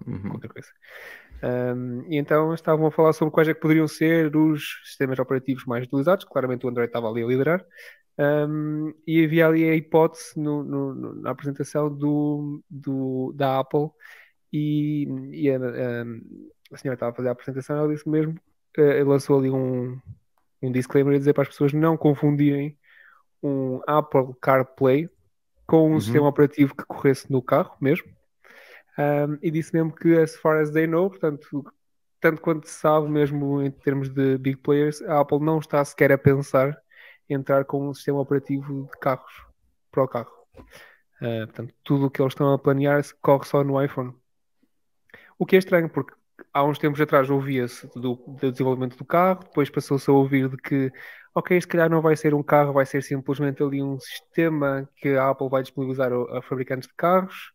C: uhum. qualquer coisa. Um, e então estavam a falar sobre quais é que poderiam ser os sistemas operativos mais utilizados. Claramente o Android estava ali a liderar. Um, e havia ali a hipótese no, no, na apresentação do, do, da Apple e, e a, a, a senhora estava a fazer a apresentação ela disse mesmo uh, lançou ali um, um disclaimer a dizer para as pessoas não confundirem um Apple CarPlay com um
B: Uhum.
C: sistema operativo que corresse no carro mesmo. Um, e disse mesmo que, as far as they know, portanto, tanto quanto se sabe, mesmo em termos de big players, a Apple não está sequer a pensar em entrar com um sistema operativo de carros para o carro. Uh, portanto, tudo o que eles estão a planear corre só no iPhone. O que é estranho, porque há uns tempos atrás ouvia-se do, do desenvolvimento do carro, depois passou-se a ouvir de que, ok, se calhar não vai ser um carro, vai ser simplesmente ali um sistema que a Apple vai disponibilizar a, fabricantes de carros,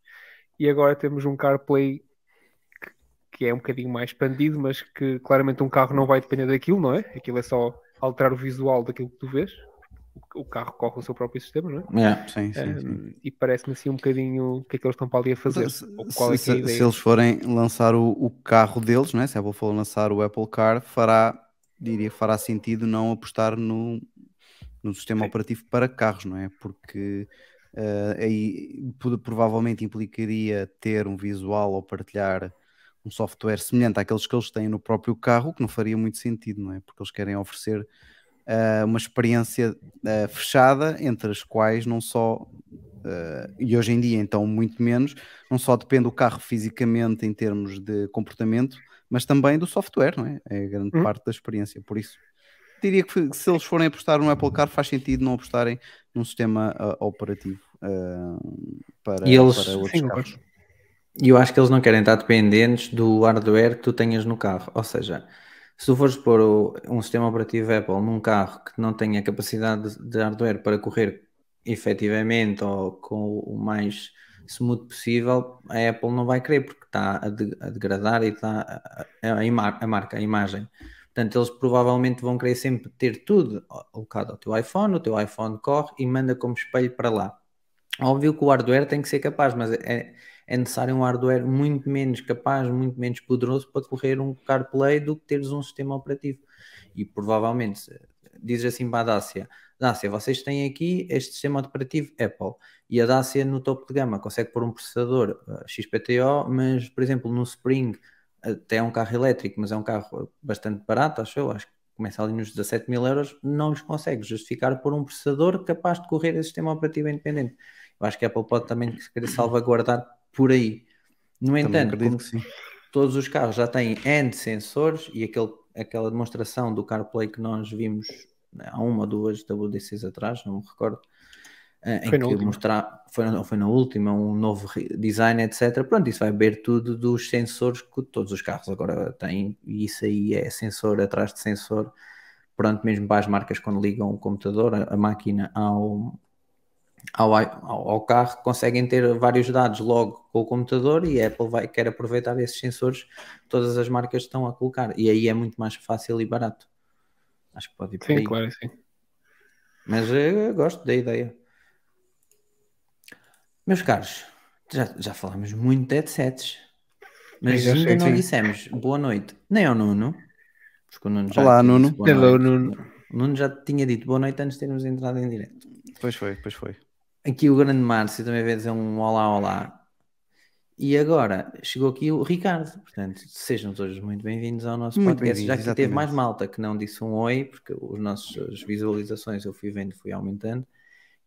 C: e agora temos um CarPlay que, que é um bocadinho mais expandido, mas que claramente um carro não vai depender daquilo, não é? Aquilo é só alterar o visual daquilo que tu vês. O, carro corre o seu próprio sistema, não é?
A: Yeah.
B: Sim, sim, sim.
C: Um, e parece-me assim um bocadinho o que é que eles estão para ali a fazer.
B: Se,
C: ou qual é,
B: se-
C: é a
B: se-
C: ideia.
B: se eles forem lançar o, o carro deles, não é? se a Apple for lançar o Apple Car, fará, diria, fará sentido não apostar no, no sistema
C: Sim.
B: operativo para carros, não é? Porque eh, aí provavelmente implicaria ter um visual ou partilhar um software semelhante àqueles que eles têm no próprio carro, o que não faria muito sentido, não é? Porque eles querem oferecer eh, uma experiência eh, fechada entre as quais não só eh, e hoje em dia então muito menos não só depende do carro fisicamente em termos de comportamento, mas também do software, não é? É grande
C: Uhum.
B: parte da experiência. Por isso, diria que se eles forem apostar no Apple Car, faz sentido não apostarem num sistema ah, operativo ah, para,
A: E eles-
B: para outros
C: Sim,
B: carros.
A: E eu acho que eles não querem estar dependentes do hardware que tu tenhas no carro. Ou seja, se tu fores pôr um sistema operativo Apple num carro que não tenha capacidade de- hardware para correr efetivamente ou com o mais smooth possível, a Apple não vai querer porque está a, de- a degradar e está a, a, a marca, a imagem. Portanto, eles provavelmente vão querer sempre ter tudo alocado ao teu iPhone, o teu iPhone corre e manda como espelho para lá. Óbvio que o hardware tem que ser capaz, mas é, é necessário um hardware muito menos capaz, muito menos poderoso para correr um CarPlay do que teres um sistema operativo. E provavelmente, dizes assim para a Dacia, Dacia, vocês têm aqui este sistema operativo Apple e a Dacia no topo de gama consegue pôr um processador uh, XPTO, mas por exemplo no Spring até é um carro elétrico, mas é um carro bastante barato, acho eu, acho que começa ali nos 17 mil euros, não lhes consegue justificar por um processador capaz de correr esse sistema operativo independente. Eu acho que a Apple pode também querer salvaguardar por aí. No entanto, todos os carros já têm N sensores e aquele, aquela demonstração do CarPlay que nós vimos né, há uma ou duas WDCs atrás, não me recordo, eh, em
C: Foi
A: que mostrar, foi, na- foi na última, um novo design, etc. Pronto, isso vai ver tudo dos sensores que todos os carros agora têm, e isso aí é sensor atrás de sensor. Pronto, mesmo para as marcas quando ligam o computador, a, a máquina ao, ao, ao, carro, conseguem ter vários dados logo com o computador e a Apple vai, quer aproveitar esses sensores que todas as marcas estão a colocar. E aí é muito mais fácil e barato. Acho que pode ir por
C: Sim,
A: aí.
C: claro, sim.
A: Mas eu gosto da ideia. Meus caros, já, já falamos muito de headsets. Mas ainda
C: sei,
A: não
C: sim.
A: dissemos boa noite nem ao Nuno. Porque o Nuno já
B: Olá, Nuno.
C: Hello. Nuno.
A: O Nuno já tinha dito boa noite antes de termos entrado em direto.
B: Pois foi, pois foi.
A: Aqui o grande Márcio também veio dizer um olá, olá. E agora chegou aqui o Ricardo. Portanto, sejam todos muito bem-vindos ao nosso
B: Muito
A: podcast. Já que teve mais malta que não disse um oi, porque os nossos as visualizações eu fui vendo, fui aumentando.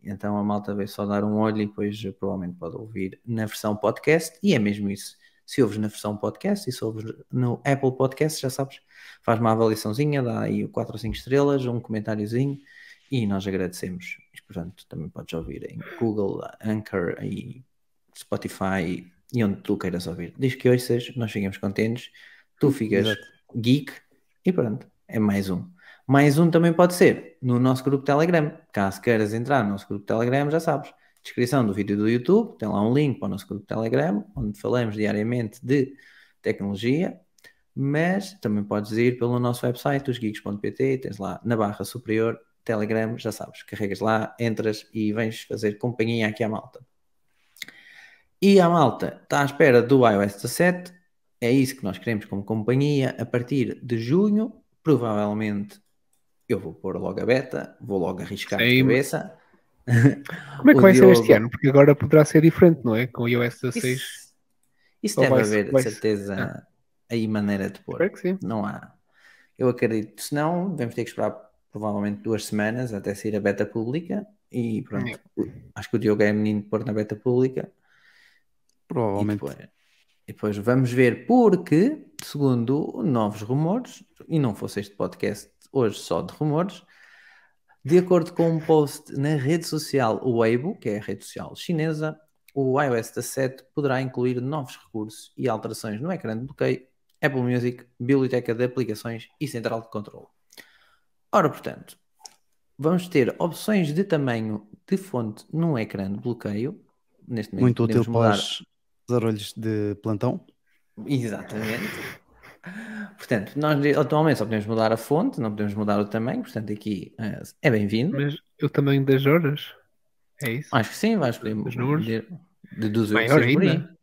A: Então a malta veio só dar um olho e depois provavelmente pode ouvir na versão podcast. E é mesmo isso. Se ouves na versão podcast e se ouves no Apple Podcast, já sabes, faz uma avaliaçãozinha, dá aí 4 ou 5 estrelas, um comentáriozinho e nós agradecemos. Mas, portanto, também podes ouvir em Google, Anchor e Spotify e onde tu queiras ouvir. Diz que ouças, nós ficamos contentes, tu ficas
B: Exato.
A: geek e pronto, é mais um. Mais um também pode ser no nosso grupo Telegram. Caso queiras entrar no nosso grupo Telegram, já sabes. Descrição do vídeo do YouTube, tem lá um link para o nosso grupo Telegram, onde falamos diariamente de tecnologia, mas também podes ir pelo nosso website, osgeeks.pt, tens lá na barra superior Telegram, já sabes, carregas lá, entras e vens fazer companhia aqui à malta. E a malta está à espera do iOS 17, é isso que nós queremos como companhia. A partir de junho, provavelmente eu vou pôr logo a beta, vou logo arriscar de
C: Sim.
A: cabeça.
C: Como é que vai ser este
A: Diogo-
C: ano? Porque agora poderá ser diferente, não é? Com o iOS 16.
A: Isso, isso deve haver, de certeza, aí maneira de pôr.
C: Espero que sim.
A: Não há. Eu acredito. Se não, devemos ter que esperar provavelmente duas semanas até sair a beta pública E pronto, acho que o Diogo é menino de pôr na beta pública. E
B: Provavelmente.
A: depois, e depois vamos ver, porque, segundo novos rumores, e não fosse este podcast hoje só de rumores, de acordo com um post na rede social Weibo, que é a rede social chinesa, o iOS 17 poderá incluir novos recursos e alterações no ecrã de bloqueio, Apple Music, biblioteca de aplicações e central de controle. Ora, portanto, vamos ter opções de tamanho de fonte no ecrã de bloqueio. Neste momento,
B: Muito útil
A: mudar-
B: para os zarolhos de plantão.
A: Exatamente. Portanto, nós atualmente só podemos mudar a fonte, não podemos mudar o tamanho, portanto aqui eh, é bem-vindo.
C: Mas o tamanho das horas? É isso?
A: Acho que sim, vais poder
C: Os números?
A: de- deduzo eu que
C: Maior
A: seja por aí.
C: ainda.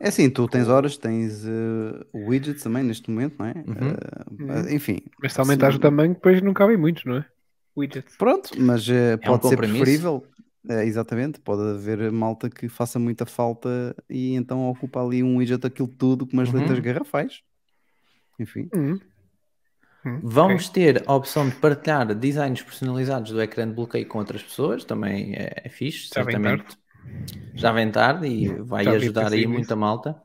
B: É assim, tu tens horas, tens eh, widgets também neste momento, não é?
A: Uhum.
B: Eh, enfim,
C: Mas se aumentares o tamanho, depois não cabem muitos, não é? Widgets.
B: pronto, mas eh,
A: É um
B: pode ser
A: compromisso.
B: preferível. Eh, exatamente, pode haver malta que faça muita falta e então ocupa ali um widget aquilo tudo com umas
A: Uhum.
B: letras garrafais. Enfim,
C: Hum. Hum,
A: Vamos
C: ok.
A: ter a opção de partilhar designs personalizados do ecrã de bloqueio com outras pessoas, também é, é fixe,
C: vem
A: certamente. Já vem tarde e vai
C: Já
A: ajudar aí muita malta.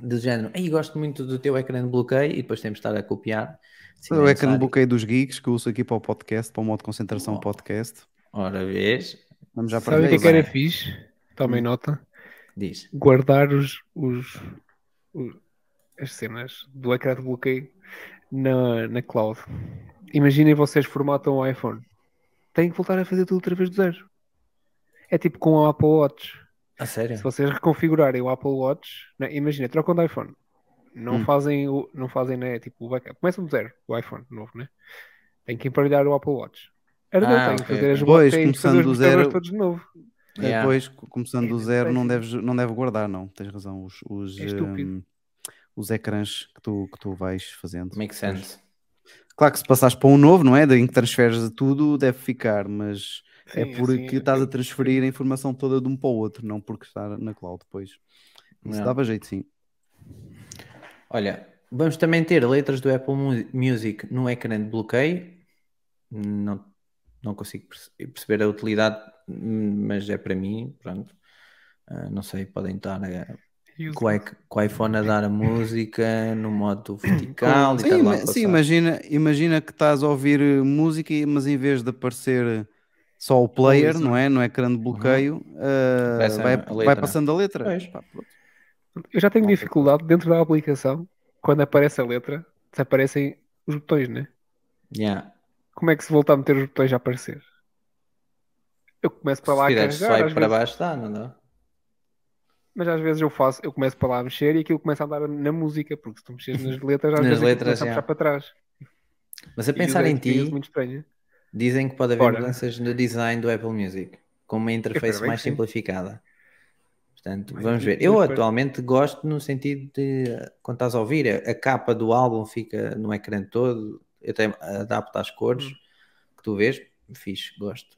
A: Do género, aí gosto muito do teu ecrã de bloqueio e depois temos de estar a copiar. se
B: o
A: é
B: ecrã de bloqueio dos geeks que eu uso aqui para o podcast, para o modo de concentração
A: Oh.
B: podcast.
A: Ora, vês?
B: Vamos já para
C: Sabe o que é que era fixe? Tomem nota.
A: Diz.
C: Guardar os, os, os- as cenas do ecrã de bloqueio na, na cloud. Imaginem vocês formatam o iPhone. Têm que voltar a fazer tudo outra vez do zero. É tipo com o Apple Watch.
A: A sério?
C: Se vocês reconfigurarem o Apple Watch, né, imagina, trocam de iPhone. Não
B: Hum.
C: fazem, o, não fazem né, tipo, o backup. Começam do zero, o iPhone novo, né? Tem que emparelhar o Apple Watch. Ardeu,
A: Ah,
C: tem que fazer as
A: ok.
B: Pois,
C: têm que fazer
B: começando do zero-
C: todos de novo.
A: Yeah.
B: Depois, co- começando do
C: É
B: zero, não deves, não deve guardar, não. Tens razão. Os, os,
C: É estúpido.
B: hum, os ecrãs que tu, que tu vais fazendo.
A: Make sense.
B: Claro que se passares para um novo, não é? Em que transferes tudo, deve ficar, mas é porque
C: assim,
B: estás a transferir a informação toda de um para o outro, não porque está na cloud depois. Isso
A: Não.
B: dava jeito, sim.
A: Olha, vamos também ter letras do Apple Mu- Music no ecrã de bloqueio. Não, não consigo perce- perceber a utilidade, mas é para mim, pronto. Ah, não sei, podem estar a- com, o ic- com o iPhone a dar a música no modo vertical e
B: Sim, ima-
A: a
B: sim, imagina, imagina que estás a ouvir música, mas em vez de aparecer só o player, não é? No ecrã de bloqueio, eh,
A: Aparece a-
B: vai,
A: a
B: vai
A: letra.
B: passando a letra. Pá.
C: Eu já tenho
B: Malta.
C: dificuldade dentro da aplicação, quando aparece a letra, desaparecem os botões, né?
A: Yeah.
C: Como é que se voltar a meter os botões a aparecer? Eu começo para
A: Se
C: lá a
A: fizeres
C: carregar,
A: swipe
C: às
A: para
C: vezes,
A: baixo, dá, não dá?
C: mas às vezes eu faço, eu começo para lá a mexer e aquilo começa a andar na música, porque se tu mexeres nas letras, às
A: Nas
C: vezes
A: letras,
C: começa a
A: já.
C: puxar para trás.
A: Mas a pensar em
C: experiência
A: ti. Dizem que pode haver
C: Ora.
A: mudanças no design do Apple Music, com uma interface mais
C: sim.
A: simplificada. Portanto, vamos ver.
C: eu
A: atualmente gosto no sentido de, quando estás a ouvir, a, a capa do álbum fica no ecrã todo, eu até adapto às cores
C: Hum.
A: que tu vês, fixe, gosto.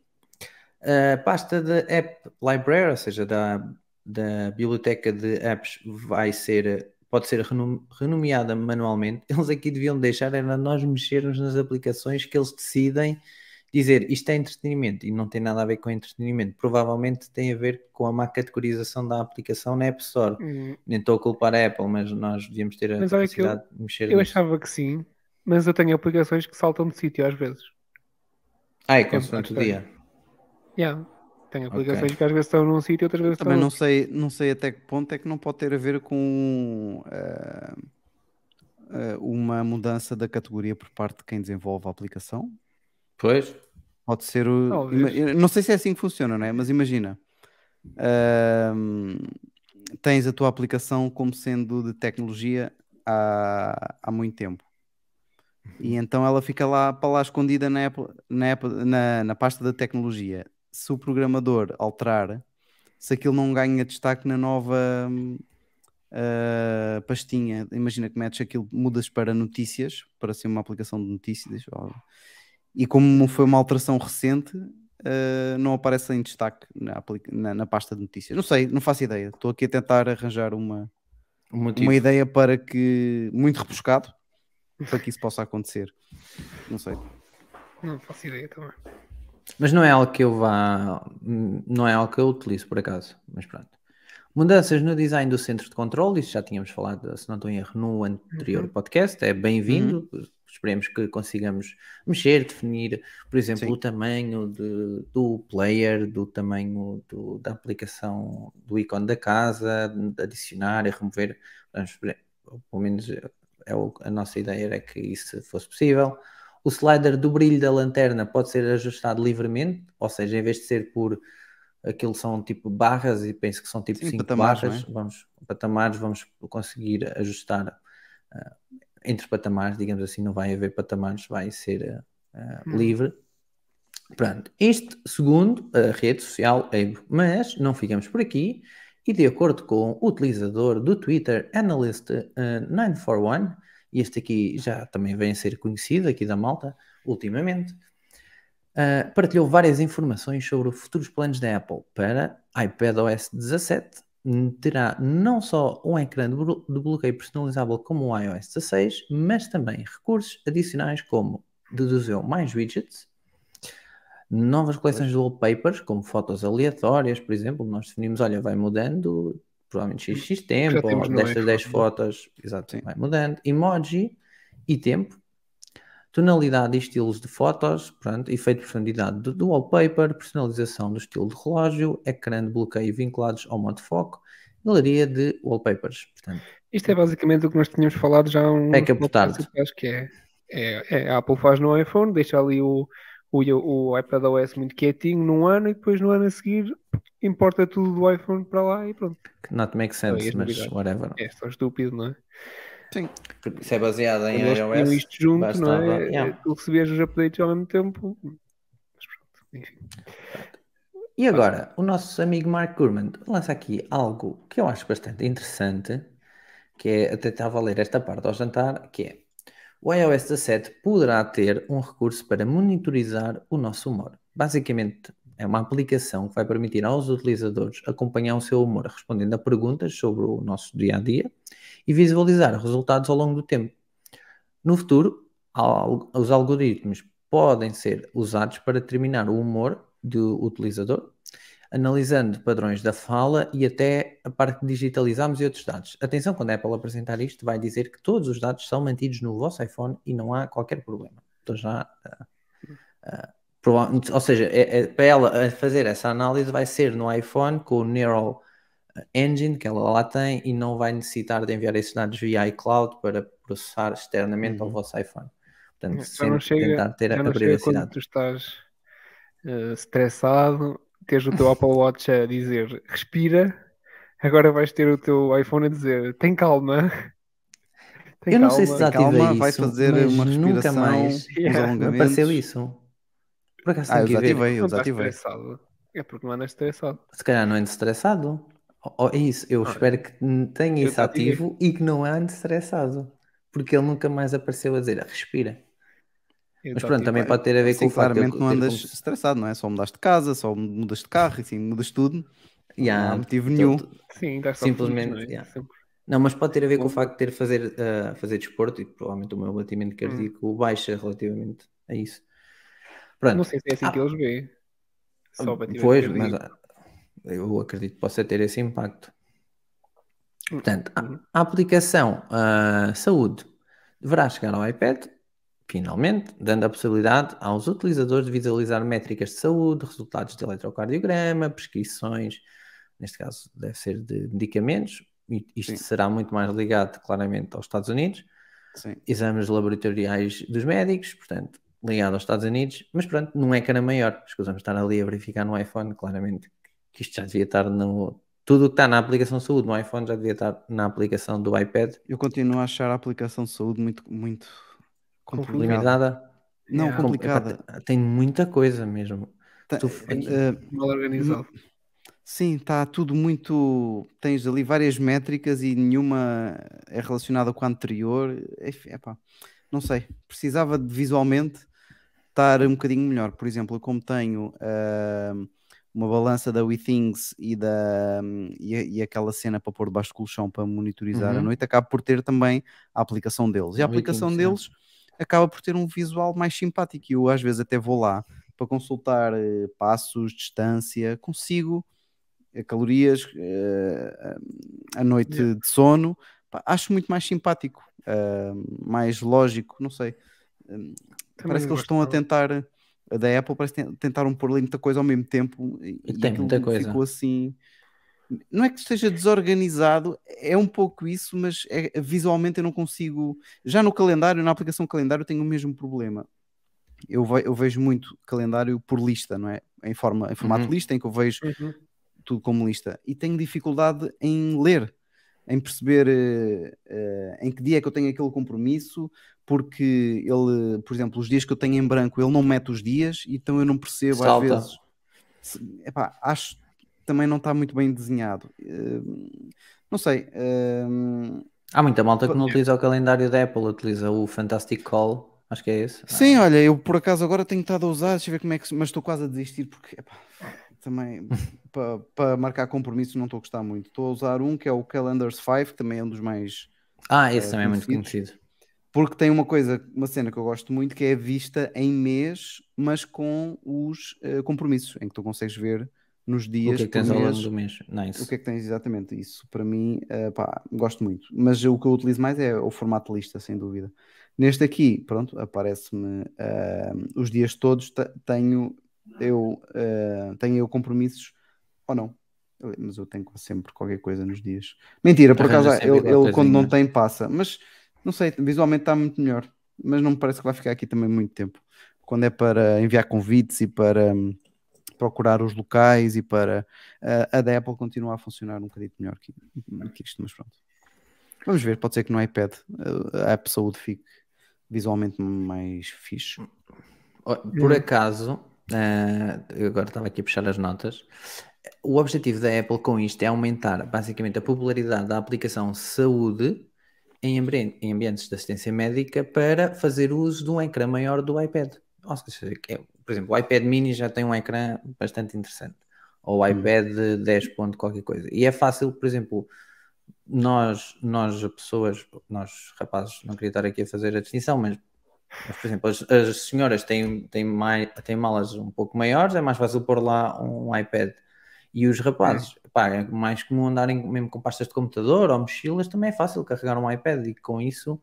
A: A pasta de App Library, ou seja, da, da biblioteca de apps, vai ser, pode ser renome- renomeada manualmente. Eles aqui deviam deixar era nós mexermos nas aplicações que eles decidem dizer isto é entretenimento e não tem nada a ver com entretenimento. Provavelmente tem a ver com a má categorização da aplicação na App Store.
C: Hum,
A: Nem estou a culpar a Apple, mas nós devíamos ter a
C: Mas que eu-
A: capacidade de mexer
C: Eu
A: nisso.
C: achava que sim, mas eu tenho aplicações que saltam de sítio às vezes.
A: Ah, é consoante o dia.
C: Yeah. Tenho aplicações que às vezes estão num sítio e outras vezes estão
B: Também não sei, não sei até que ponto é que não pode ter a ver com eh, eh, uma mudança da categoria por parte de quem desenvolve a aplicação.
A: Pois,
B: Pode ser o. Eu não sei se é assim que funciona, não é? Mas imagina. ahm, tens a tua aplicação como sendo de tecnologia há, há muito tempo. E então ela fica lá para lá escondida na, Apple- na, Apple- na, na pasta da tecnologia. Se o programador alterar, se aquilo não ganha destaque na nova ah, pastinha, imagina que metes aquilo, mudas para notícias, para ser uma aplicação de notícias, ou- e como foi uma alteração recente, uh, não aparece em destaque na, na- na pasta de notícias. Não sei, não faço ideia. Estou aqui a tentar arranjar uma,
A: motivo.
B: uma ideia para que, muito rebuscado, para que isso possa acontecer. Não sei.
C: Não faço ideia também.
A: Mas não é algo que eu vá. Não é algo que eu utilizo por acaso. Mas pronto. Mudanças no design do centro de controle, isso já tínhamos falado, se não estou em erro, no anterior podcast. É bem-vindo. Esperemos que consigamos mexer, definir, por exemplo,
B: Sim.
A: o tamanho de- do player, do tamanho do- da aplicação do ícone da casa, adicionar e remover. Vamos pelo menos é o- a nossa ideia era que isso fosse possível. O slider do brilho da lanterna pode ser ajustado livremente, ou seja, em vez de ser por aquilo são tipo barras e penso que são tipo
B: Sim,
A: 5
B: patamares,
A: barras,
B: é?
A: vamos patamares, vamos conseguir ajustar ah, entre patamares, digamos assim, não vai haver patamares, vai ser ah,
C: Hum.
A: livre. Pronto, isto segundo a rede social Abe, mas não ficamos por aqui e de acordo com o utilizador do Twitter Analyst941, e este aqui já também vem a ser conhecido aqui da malta ultimamente, Uh, partilhou várias informações sobre os futuros planos da Apple para iPadOS 17. Hum, Terá não só um ecrã de, de bloqueio personalizável como o iOS 16, mas também recursos adicionais como deduziu mais widgets, novas coleções de wallpapers, como fotos aleatórias, por exemplo. Nós definimos, olha, vai mudando, provavelmente XX tempo,
C: temos
A: ou
C: no
A: destas 10
C: iPhone.
A: fotos, exato,
B: Sim.
A: vai mudando. Emoji e tempo tonalidade e estilos de fotos, pronto, efeito de profundidade do, do wallpaper, personalização do estilo de relógio, ecrã de bloqueio vinculados ao modo foco, galeria de wallpapers. Portanto,
C: Isto é basicamente o que nós tínhamos falado já há um
A: Backup tarde.
C: acho que é, é, é, a Apple faz no iPhone, deixa ali o, o, o iPadOS muito quietinho num ano e depois no ano a seguir importa tudo do iPhone para lá e pronto.
A: que not make sense,
C: as
A: mas whatever.
C: É só estúpido, não é?
B: Sim.
A: Porque isso é baseado em
C: eles
A: iOS.
C: isto junto, não
A: bastava-
C: é?
A: yeah.
C: Tu recebias os updates ao mesmo tempo. Mas pronto, enfim.
A: E agora, o nosso amigo Mark Gurman lança aqui algo que eu acho bastante interessante, que é, até estava a ler esta parte ao jantar, que é o iOS 17 poderá ter um recurso para monitorizar o nosso humor. Basicamente, é uma aplicação que vai permitir aos utilizadores acompanhar o seu humor respondendo a perguntas sobre o nosso dia a dia e visualizar resultados ao longo do tempo. No futuro, os algoritmos podem ser usados para determinar o humor do utilizador, analisando padrões da fala e até a parte que digitalizamos e outros dados. Atenção, quando a Apple apresentar isto, vai dizer que todos os dados são mantidos no vosso iPhone e não há qualquer problema. Então já. ah, prova- ou seja, é- é- para ela fazer essa análise vai ser no iPhone com o Neural Engine que ela lá tem e não vai necessitar de enviar esses dados via iCloud para processar externamente ao
B: Uhum.
A: vosso iPhone. Portanto,
C: Já
A: sempre
C: não chega,
A: tentar ter a,
C: não
A: a
C: chega quando
A: privacidade.
C: tu estás eh, estressado, teres o teu Apple Watch a dizer respira, agora vais ter o teu iPhone a dizer tem calma. Tem
A: Eu não sei se
C: calma.
A: desativei
B: calma,
A: isso,
B: vai fazer
A: mas
B: uma
A: nunca
B: respiração,
A: mais
B: uns
C: Yeah,
A: apareceu isso. Por acaso
B: Ah, eu desativei, eu desativei.
C: estressado. É porque não andas estressado.
A: Se calhar não ando estressado. Oh, é isso, eu
C: Ah,
A: espero que tenha
C: eu
A: isso
C: desativei.
A: ativo e que não ande estressado. Porque ele nunca mais apareceu a dizer respira.
C: Eu
A: Mas pronto, também pode ter a ver com
B: Sim,
A: o facto
B: claramente não andas
A: como-
B: estressado, não é? Só mudaste de casa, só mudas de carro, assim, mudas tudo.
A: Yeah,
B: não há motivo
A: tô-
B: nenhum.
A: tô-
C: Sim,
A: Simplesmente,
C: feliz, não é?
A: yeah. Não, mas pode ter a ver com o facto de ter fazer, ah, fazer desporto e provavelmente o meu batimento cardíaco baixa relativamente a isso. Pronto.
C: Não sei se é assim
A: Ah,
C: que eles veem. Só para tirar
A: Pois, mas ah, eu acredito que possa ter esse impacto. Portanto, a,
C: Uhum.
A: aplicação ah, Saúde deverá chegar ao iPad, finalmente, dando a possibilidade aos utilizadores de visualizar métricas de saúde, resultados de eletrocardiograma, prescrições, neste caso deve ser de medicamentos, isto
B: Sim.
A: será muito mais ligado claramente aos Estados Unidos,
B: Sim.
A: exames laboratoriais dos médicos, portanto, ligado aos Estados Unidos, mas pronto, não é ecrã maior. Escusamos estar ali a verificar no iPhone, claramente que isto já devia estar no. Tudo o que está na aplicação de saúde no iPhone já devia estar na aplicação do iPad,
B: Eu continuo a achar a aplicação de saúde muito, muito complicada.
A: limitada.
B: Não.
A: Com-
B: complicada.
A: epá, tem- muita coisa mesmo.
B: Tá-
A: Tu-
B: eh,
C: Mal organizado.
B: Sim, está tudo muito. Tens ali várias métricas e nenhuma é relacionada com a anterior. Enfim, epá, não sei. Precisava de visualmente estar um bocadinho melhor. Por exemplo, como tenho ahm, uma balança da WeThings e, da, e, e aquela cena para pôr debaixo do colchão para monitorizar a
A: Uhum.
B: noite, acabo por ter também a aplicação deles. E a aplicação deles acaba por ter um visual mais simpático. E eu às vezes até vou lá para consultar eh, passos, distância, consigo, eh, calorias, eh, a noite de sono, pá, acho muito mais simpático, eh, mais lógico, não sei.
C: Também
B: parece que eles estão a tentar, a da Apple parece que ten- tentaram pôr ali muita coisa ao mesmo tempo e, e
A: Tem muita coisa.
B: ficou assim. Não é que esteja desorganizado, é um pouco isso, mas é- visualmente eu não consigo. Já no calendário, na aplicação calendário, eu tenho o mesmo problema. Eu, ve- eu vejo muito calendário por lista, não é? Em, forma, em formato
A: Uhum.
B: lista, em que eu vejo
C: Uhum.
B: tudo como lista e tenho dificuldade em ler, em perceber eh, em que dia é que eu tenho aquele compromisso, porque ele, por exemplo, os dias que eu tenho em branco, ele não mete os dias, então eu não percebo
A: Salta.
B: às vezes. Se- epá, acho que também não está muito bem desenhado. Eh, não sei. eh,
A: Há muita malta que não utiliza o calendário da Apple, utiliza o Fantastic Call, acho que é esse.
B: Sim, olha, eu por acaso agora tenho estado a usar, deixa eu ver como é que. Mas estou quase a desistir porque epá, também para marcar compromissos não estou a gostar muito. Estou a usar um que é o Calendars 5, que também é um dos mais
A: Ah, esse
B: eh,
A: também é muito conhecido.
B: Porque tem uma coisa, uma cena que eu gosto muito, que é vista em mês, mas com os eh, compromissos, em que tu consegues ver nos
A: O
B: dias
A: que é que tens ao longo do mês? Nice.
B: o que é que tens exatamente. Isso para mim, eh, pá, gosto muito. Mas o que eu utilizo mais é o formato lista, sem dúvida. Neste aqui, pronto, aparece-me os dias todos, te- tenho eu, tenho eu compromissos ou não. Eu- Mas eu tenho sempre qualquer coisa nos dias. Mentira, por acaso, ele, ele quando não tem, passa. Mas não sei, visualmente está muito melhor. Mas não me parece que vai ficar aqui também muito tempo. Quando é para enviar convites e para hum, procurar os locais e para a a da Apple continua a funcionar um bocadinho melhor que, que isto, mas pronto. Vamos ver, pode ser que no iPad uh, a App Saúde fique visualmente mais fixe.
A: Por acaso, eh, eu agora estava aqui a puxar as notas. O objetivo da Apple com isto é aumentar basicamente a popularidade da aplicação saúde em, ambien- em ambientes de assistência médica para fazer uso de um ecrã maior do iPad. Ou seja, que é- por exemplo, o iPad mini já tem um ecrã bastante interessante. Ou o iPad de 10 ponto qualquer coisa. E é fácil, por exemplo, nós, nós pessoas, nós rapazes, não queria estar aqui a fazer a distinção, mas mas, por exemplo, as, as senhoras têm, têm, mais, têm malas um pouco maiores, é mais fácil pôr lá um iPad. E os rapazes, pá, é mais comum andarem mesmo com pastas de computador ou mochilas, também é fácil carregar um iPad. E com isso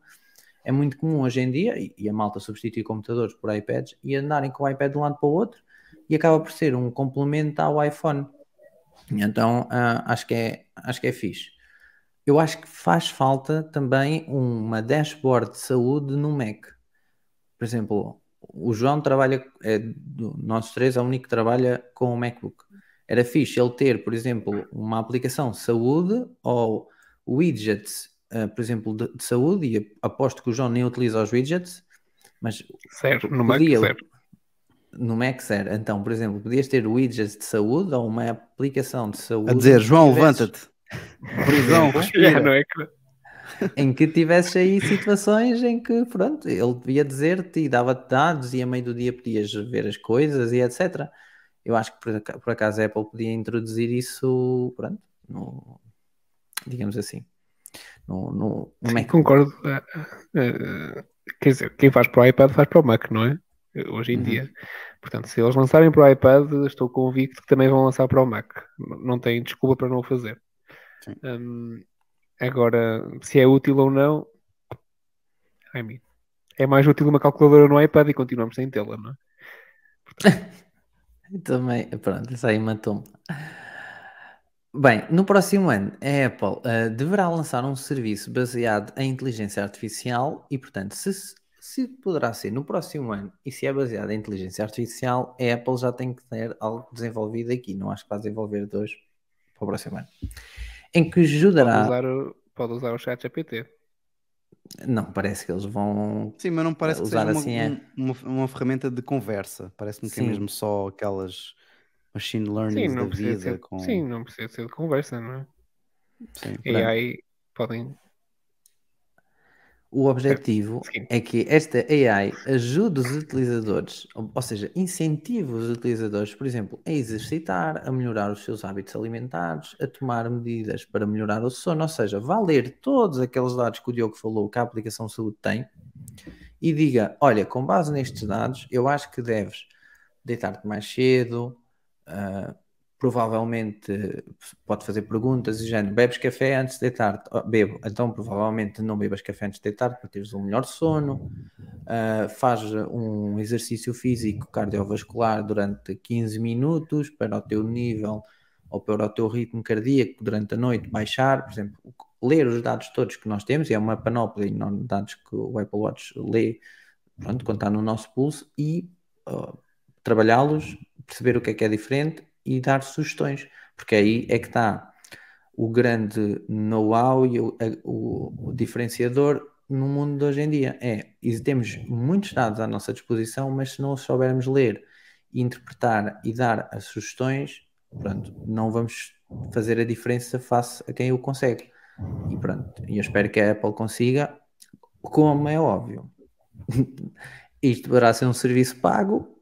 A: é muito comum hoje em dia, e, a malta substitui computadores por iPads, e andarem com o iPad de um lado para o outro, e acaba por ser um complemento ao iPhone. Então ah, acho, que é, acho que é fixe. Eu acho que faz falta também uma dashboard de saúde no Mac. Por exemplo, o João trabalha, é, do nós três, é o único que trabalha com o MacBook. Era fixe ele ter, por exemplo, uma aplicação de saúde ou widgets, ah, por exemplo, de, de saúde, e aposto que o João nem utiliza os widgets, mas
C: Zero. No Mac,
A: Podia-
C: zero.
A: no Mac zero. Então, por exemplo, podias ter widgets de saúde ou uma aplicação de saúde
B: A dizer, João, levanta-te. Prisão, respira.
C: não é que-
A: em que tivesses aí situações em que, pronto, ele devia dizer-te e dava-te dados e a meio do dia podias ver as coisas e etc. Eu acho que por, aca- por acaso a Apple podia introduzir isso, pronto, no, digamos assim, no, no, no
C: Sim,
A: Mac.
C: concordo. Eh, eh, quer dizer, quem faz para o iPad faz para o Mac, não é? Hoje em
A: Uhum.
C: dia. Portanto, se eles lançarem para o iPad, estou convicto que também vão lançar para o Mac. Não tem desculpa para não o fazer.
B: Sim.
C: Hum, agora, se é útil ou não, I mean, é mais útil uma calculadora no iPad e continuamos sem tê-la, não é?
A: Também, pronto, isso aí matou-me. Bem, no próximo ano, a Apple ah, deverá lançar um serviço baseado em inteligência artificial e, portanto, se, se poderá ser no próximo ano e se é baseado em inteligência artificial, a Apple já tem que ter algo desenvolvido aqui. Não acho que vai desenvolver dois para o próximo ano. Em que
C: Pode
A: ajudará.
C: usar, o, pode usar o chat GPT.
A: Não, parece que eles vão.
B: Sim, mas não parece que
A: Usar
B: seja uma,
A: assim é.
B: um- uma, uma ferramenta de conversa. Parece-me que é
A: Sim.
B: mesmo só aquelas machine
C: Sim
B: learning da
C: não, precisa
B: vida.
C: ser,
B: Com...
C: sim, não precisa ser de conversa, não é?
B: Sim.
C: AI podem.
A: O objetivo
C: Sim.
A: é que esta AI ajude os utilizadores, ou seja, incentive os utilizadores, por exemplo, a exercitar, a melhorar os seus hábitos alimentares, a tomar medidas para melhorar o sono, ou seja, vá ler todos aqueles dados que o Diogo falou que a aplicação saúde tem e diga: olha, com base nestes dados, eu acho que deves deitar-te mais cedo, ah, provavelmente pode fazer perguntas e género, bebes café antes de deitar-te? Oh, bebo, então provavelmente não bebas café antes de deitar-te para teres um melhor sono. Uh, faz um exercício físico cardiovascular durante 15 minutos para o teu nível ou para o teu ritmo cardíaco durante a noite baixar, por exemplo, ler os dados todos que nós temos, e é uma panóplia enorme de dados que o Apple Watch lê pronto, quando está no nosso pulso e uh, trabalhá-los, perceber o que é que é diferente e dar sugestões, porque aí é que está o grande know-how e o, o, o, diferenciador no mundo de hoje em dia. É, temos muitos dados à nossa disposição, mas se não os soubermos ler, interpretar e dar as sugestões, pronto, não vamos fazer a diferença face a quem o consegue. E pronto, eu espero que a Apple consiga, como é óbvio. Isto poderá ser um serviço pago,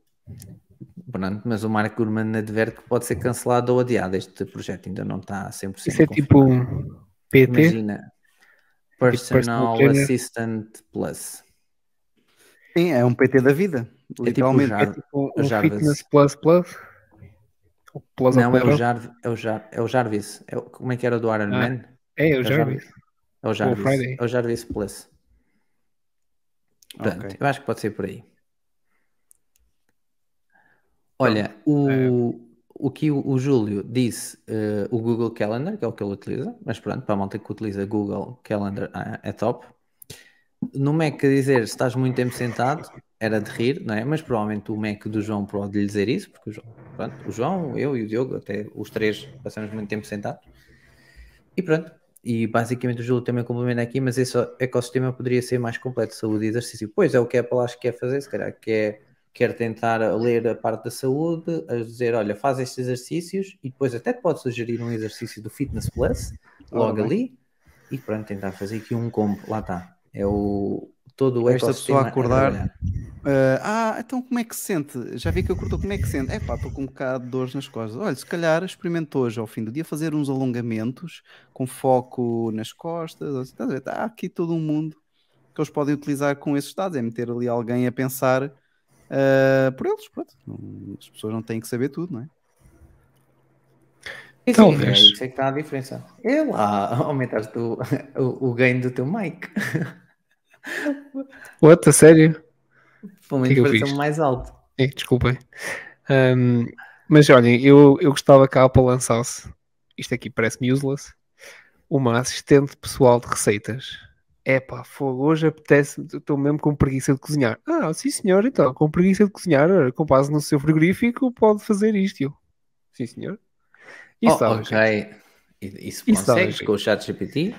A: pronto, mas o Mark Gurman adverte que pode ser cancelado ou adiado. Este projeto ainda não está 100%
C: Isso é tipo um PT?
A: Imagina, Personal
C: personal
A: Assistant Plus.
B: Sim, é um PT da vida.
A: É tipo o
B: Literalmente.
A: Jar-
C: É tipo
A: o
C: um
A: Jarvis.
C: Fitness Plus Plus? Plus
A: Não, é o, Jar, é, o Jar, é o Jarvis. É o- como é que era o do Iron
C: Ah,
A: Man?
C: É, o
A: o
C: Jarvis.
A: É o Jarvis. É o Jarvis Plus. Portanto,
B: Ok.
A: eu acho que pode ser por aí. Olha, o, o que o, o Júlio disse, eh, o Google Calendar, que é o que ele utiliza, mas pronto, para a malta que utiliza Google Calendar ah, é top. No Mac, a dizer, se estás muito tempo sentado, era de rir, não é? Mas provavelmente o Mac do João pode lhe dizer isso, porque o João, pronto, o João, eu e o Diogo, até os três passamos muito tempo sentados. E pronto. E basicamente o Júlio também complementa aqui, mas esse ecossistema poderia ser mais completo, saúde e exercício. Pois é o que a Apple acho que quer fazer, se calhar quer, quer tentar ler a parte da saúde, a dizer, olha, faz estes exercícios e depois até pode sugerir um exercício do Fitness Plus, logo
B: bem.
A: ali, e pronto, tentar fazer aqui um combo, lá está. É o todo o
B: Esta pessoa acordar-
A: trabalhar.
B: Ah, então como é que se sente? Já vi que acordou, como é que se sente? É pá, estou com um bocado de dores nas costas. Olha, se calhar experimento hoje, ao fim do dia, fazer uns alongamentos com foco nas costas. ou- Estás a ver? Há aqui todo um mundo que eles podem utilizar com esses dados. É meter ali alguém a pensar ah, por eles. Pronto. As pessoas não têm que saber tudo, não é?
A: Sim,
C: Talvez.
A: é isso é que está a diferença. É lá, aumentaste o, o, o gain do teu mic.
C: What? A sério?
A: Pelo
C: que
A: menos pareceu
C: fiz?
A: mais alto.
C: É, desculpem. Ahm, mas olhem, eu, eu gostava que a Apple lançasse, isto aqui parece-me useless, uma assistente pessoal de receitas. É pá, fogo, hoje apetece, estou mesmo com preguiça de cozinhar. Ah, sim senhor, então, com preguiça de cozinhar, com base no seu frigorífico, pode fazer isto. Eu, Sim senhor. Isso
A: Oh, ok. Isso,
C: Isso
A: consegues com o chat GPT?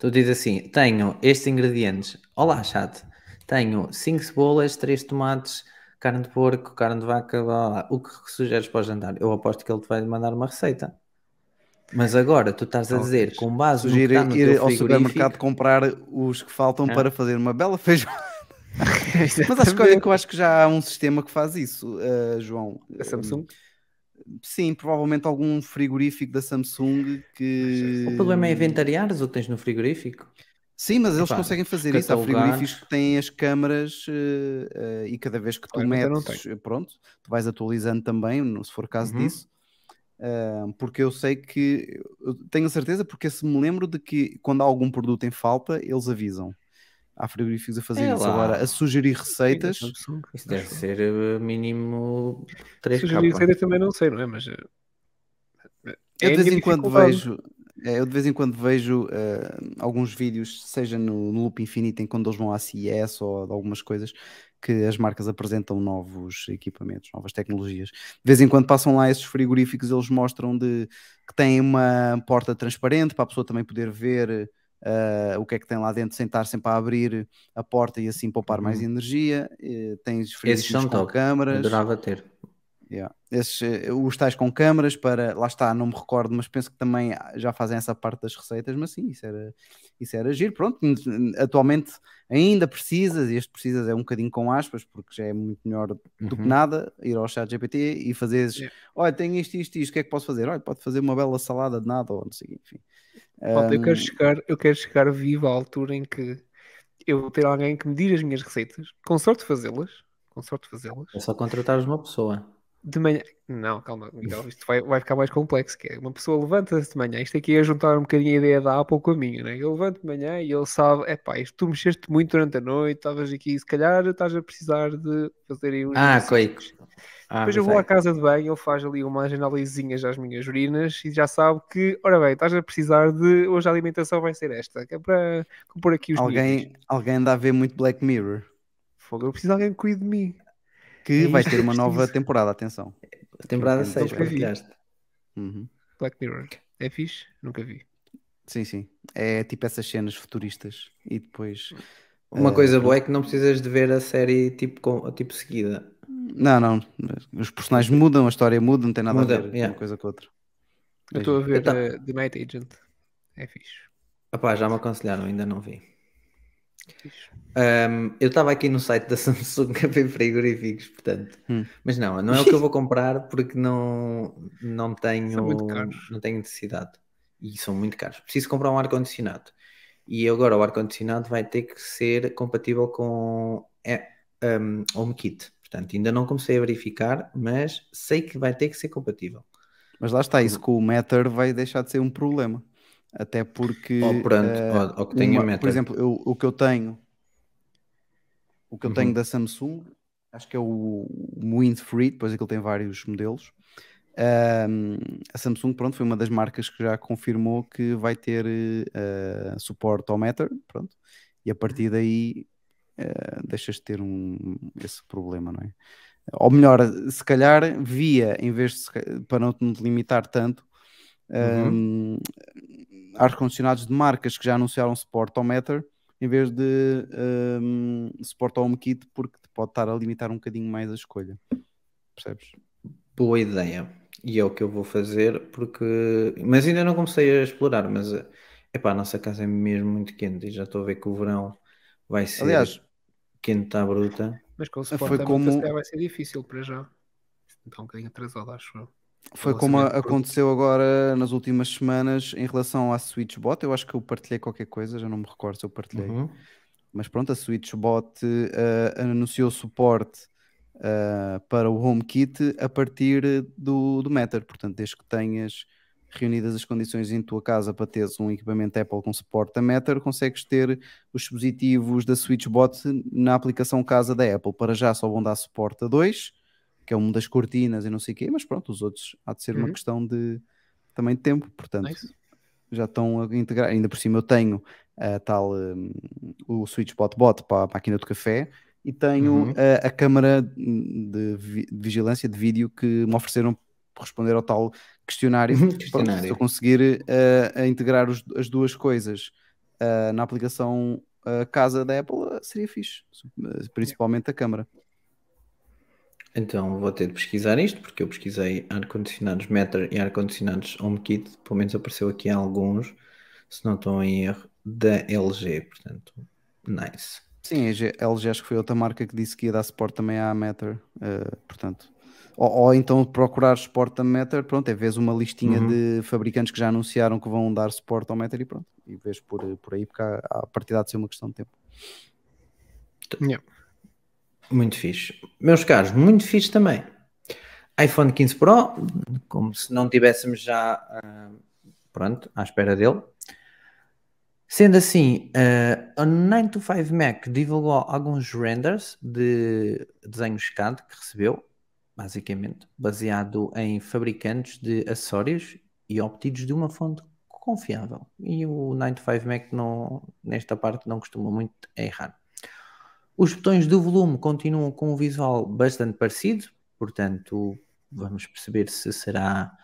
A: Tu dizes assim: tenho estes ingredientes. Olá, chat. Tenho 5 cebolas, 3 tomates, carne de porco, carne de vaca, blá, blá, blá. o que sugeres para o jantar? Eu aposto que ele te vai mandar uma receita. Mas agora tu estás a dizer, com base no que
B: Sugiro
A: está no
B: ir
A: teu
B: ao supermercado comprar os que faltam
A: É.
B: para fazer uma bela feijoada. Mas acho que, olha, que eu acho que já há um sistema que faz isso, ah, João.
C: A Samsung?
B: Sim, provavelmente algum frigorífico da Samsung que.
A: o problema é inventariares o que tens no frigorífico.
B: Sim, mas eles
A: Epá,
B: conseguem fazer isso. Há frigoríficos que têm as câmaras eh, eh, e cada vez que tu
C: Olha,
B: metes, pronto, tu vais atualizando também, se for caso
A: Uhum.
B: disso. Porque eu sei que eu tenho a certeza, porque se me lembro de que quando há algum produto em falta, eles avisam. Há frigoríficos a fazer
A: É
B: isso.
A: lá.
B: Agora, a sugerir receitas.
A: Isso deve ser eh, mínimo 3
C: Sugerir receitas também não sei, não é? Mas. eh,
B: eu
C: é a
B: de vez em quando vejo. é, eu de vez em quando vejo eh, alguns vídeos, seja no, no Loop Infinito, em quando eles vão à CES ou de algumas coisas, que as marcas apresentam novos equipamentos, novas tecnologias. De vez em quando passam lá esses frigoríficos, eles mostram de, que têm uma porta transparente para a pessoa também poder ver eh, o que é que tem lá dentro, sem estar sempre a abrir a porta e assim poupar mais energia. Eh, tens frigoríficos com câmaras.
A: Adorava ter.
B: Yeah. Esses, eh, os tais com câmaras para, lá está, não me recordo, mas penso que também já fazem essa parte das receitas, mas sim, isso era, isso era giro. Pronto, atualmente ainda precisas, e este precisas é um bocadinho com aspas, porque já é muito melhor do que
A: Uhum.
B: nada, ir ao chat GPT e fazeres,
C: Yeah.
B: olha, tenho isto, isto, isto, o que é que posso fazer? Olha, pode fazer uma bela salada de nada, ou não sei, enfim.
C: Malta, eu
B: Um,
C: quero chegar, eu quero chegar vivo à altura em que eu vou ter alguém que me diga as minhas receitas, com sorte fazê-las, com com sorte fazê-las.
A: É só contratares uma pessoa.
C: De manhã. Não, calma, Miguel, isto vai, vai ficar mais complexo. Que é uma pessoa levanta-se de manhã. Isto aqui é juntar um bocadinho a ideia da Apple com a minha, né? Ele levanta de manhã e ele sabe: é pá, isto tu mexeste muito durante a noite, estavas aqui, se calhar estás a precisar de fazer aí uns.
A: Ah,
C: exercícios."
A: coi. Ah,
C: Depois eu vou à
A: sei.
C: casa de banho, ele faz ali umas análisezinhas às minhas urinas e já sabe que, ora bem, estás a precisar de. Hoje a alimentação vai ser esta, que é para compor aqui os níveis.
B: Alguém, alguém anda a ver muito Black Mirror.
C: Fogo, eu preciso de alguém que cuide de mim.
B: Que
C: É
B: vai ter uma nova temporada, atenção.
A: A temporada
B: Nunca
A: 6
C: vi.
A: partilhaste.
B: Uhum.
C: Black Mirror. É fixe? Nunca vi.
B: Sim, sim. É tipo essas cenas futuristas. E depois.
A: Uma
B: Eh,
A: coisa boa é que não precisas de ver a série tipo, com, tipo seguida.
B: Não, não. Os personagens mudam, a história muda, não tem nada
A: Muda,
B: a ver
A: yeah.
B: uma coisa com outra.
C: Eu estou a ver
A: Então-
C: eh, The Night Agent. É fixe.
A: Opá, já me aconselharam, ainda não vi. Ahm, eu estava aqui no site da Samsung a ver frigoríficos, portanto.
B: Hum.
A: Mas não, não é o que eu vou comprar porque não, não tenho não tenho necessidade. E são muito caros. Preciso comprar um ar-condicionado. E agora o ar-condicionado vai ter que ser compatível com é, um, HomeKit. Portanto, ainda não comecei a verificar, mas sei que vai ter que ser compatível.
B: Mas lá está, isso com o Matter vai deixar de ser um problema. Até porque.
A: Ou
B: eh,
A: ou, ou que tenha
B: uma-
A: meta.
B: Por exemplo, eu- o que eu tenho. O que eu
A: Uhum.
B: tenho da Samsung, acho que é o Wind Free, depois aquilo tem vários modelos. A Samsung, pronto, foi uma das marcas que já confirmou que vai ter eh, suporte ao Matter, pronto. E a partir daí eh, deixas de ter um, esse problema, não é? Ou melhor, se calhar via, em vez de para não te limitar tanto,
A: Uhum.
B: Ar-condicionados de marcas que já anunciaram suporte ao Matter em vez de um, suporte ao HomeKit, porque te pode estar a limitar um bocadinho mais a escolha. Percebes?
A: Boa ideia. E é o que eu vou fazer porque. Mas ainda não comecei a explorar, mas epá, a nossa casa é mesmo muito quente e já estou a ver que o verão vai ser
B: Aliás,
A: quente à bruta.
C: Mas com o
B: Foi
C: suporte
B: como-
C: como... vai ser difícil para já. Está um bocadinho atrasado, acho eu.
B: Foi como aconteceu agora nas últimas semanas em relação à SwitchBot. Eu acho que eu partilhei qualquer coisa, já não me recordo se eu partilhei.
A: Uhum.
B: Mas pronto, a SwitchBot eh, anunciou suporte eh, para o HomeKit a partir do, do Matter. Portanto, desde que tenhas reunidas as condições em tua casa para teres um equipamento Apple com suporte a Matter, consegues ter os dispositivos da SwitchBot na aplicação casa da Apple. Para já só vão dar suporte a dois, que é um das cortinas e não sei o quê, mas pronto, os outros há de ser uma
C: Uhum.
B: questão de também de tempo, portanto
C: Nice.
B: já estão a integrar. Ainda por cima eu tenho a tal um, o SwitchBot Bot para a máquina do café e tenho
A: Uhum.
B: a, a câmara de, vi- de vigilância de vídeo que me ofereceram para responder ao tal questionário.
A: Questionário.
B: se eu conseguir uh, integrar os- as duas coisas uh, na aplicação uh, casa da Apple, seria fixe, principalmente a câmara.
A: Então vou ter de pesquisar isto, porque eu pesquisei ar-condicionados Matter e ar-condicionados HomeKit, pelo menos apareceu aqui alguns, se não estou em erro, da LG, portanto, nice.
B: Sim, a LG acho que foi outra marca que disse que ia dar suporte também à Matter, uh, portanto. Ou, ou então procurar suporte a Matter, pronto, é vez uma listinha
A: Uhum.
B: de fabricantes que já anunciaram que vão dar suporte ao Matter e pronto. E vês por, por aí, porque há- a partir de ser uma questão de tempo.
C: Yeah.
A: Muito fixe. Meus caros, muito fixe também. iPhone 15 Pro, como se não tivéssemos já, ah, pronto, à espera dele. Sendo assim, ah, a 925 Mac divulgou alguns renders de desenhos CAD que recebeu, basicamente, baseado em fabricantes de acessórios e obtidos de uma fonte confiável. E o 925 Mac não, nesta parte não costuma muito errar. Os botões do volume continuam com um visual bastante parecido, portanto, vamos perceber se será,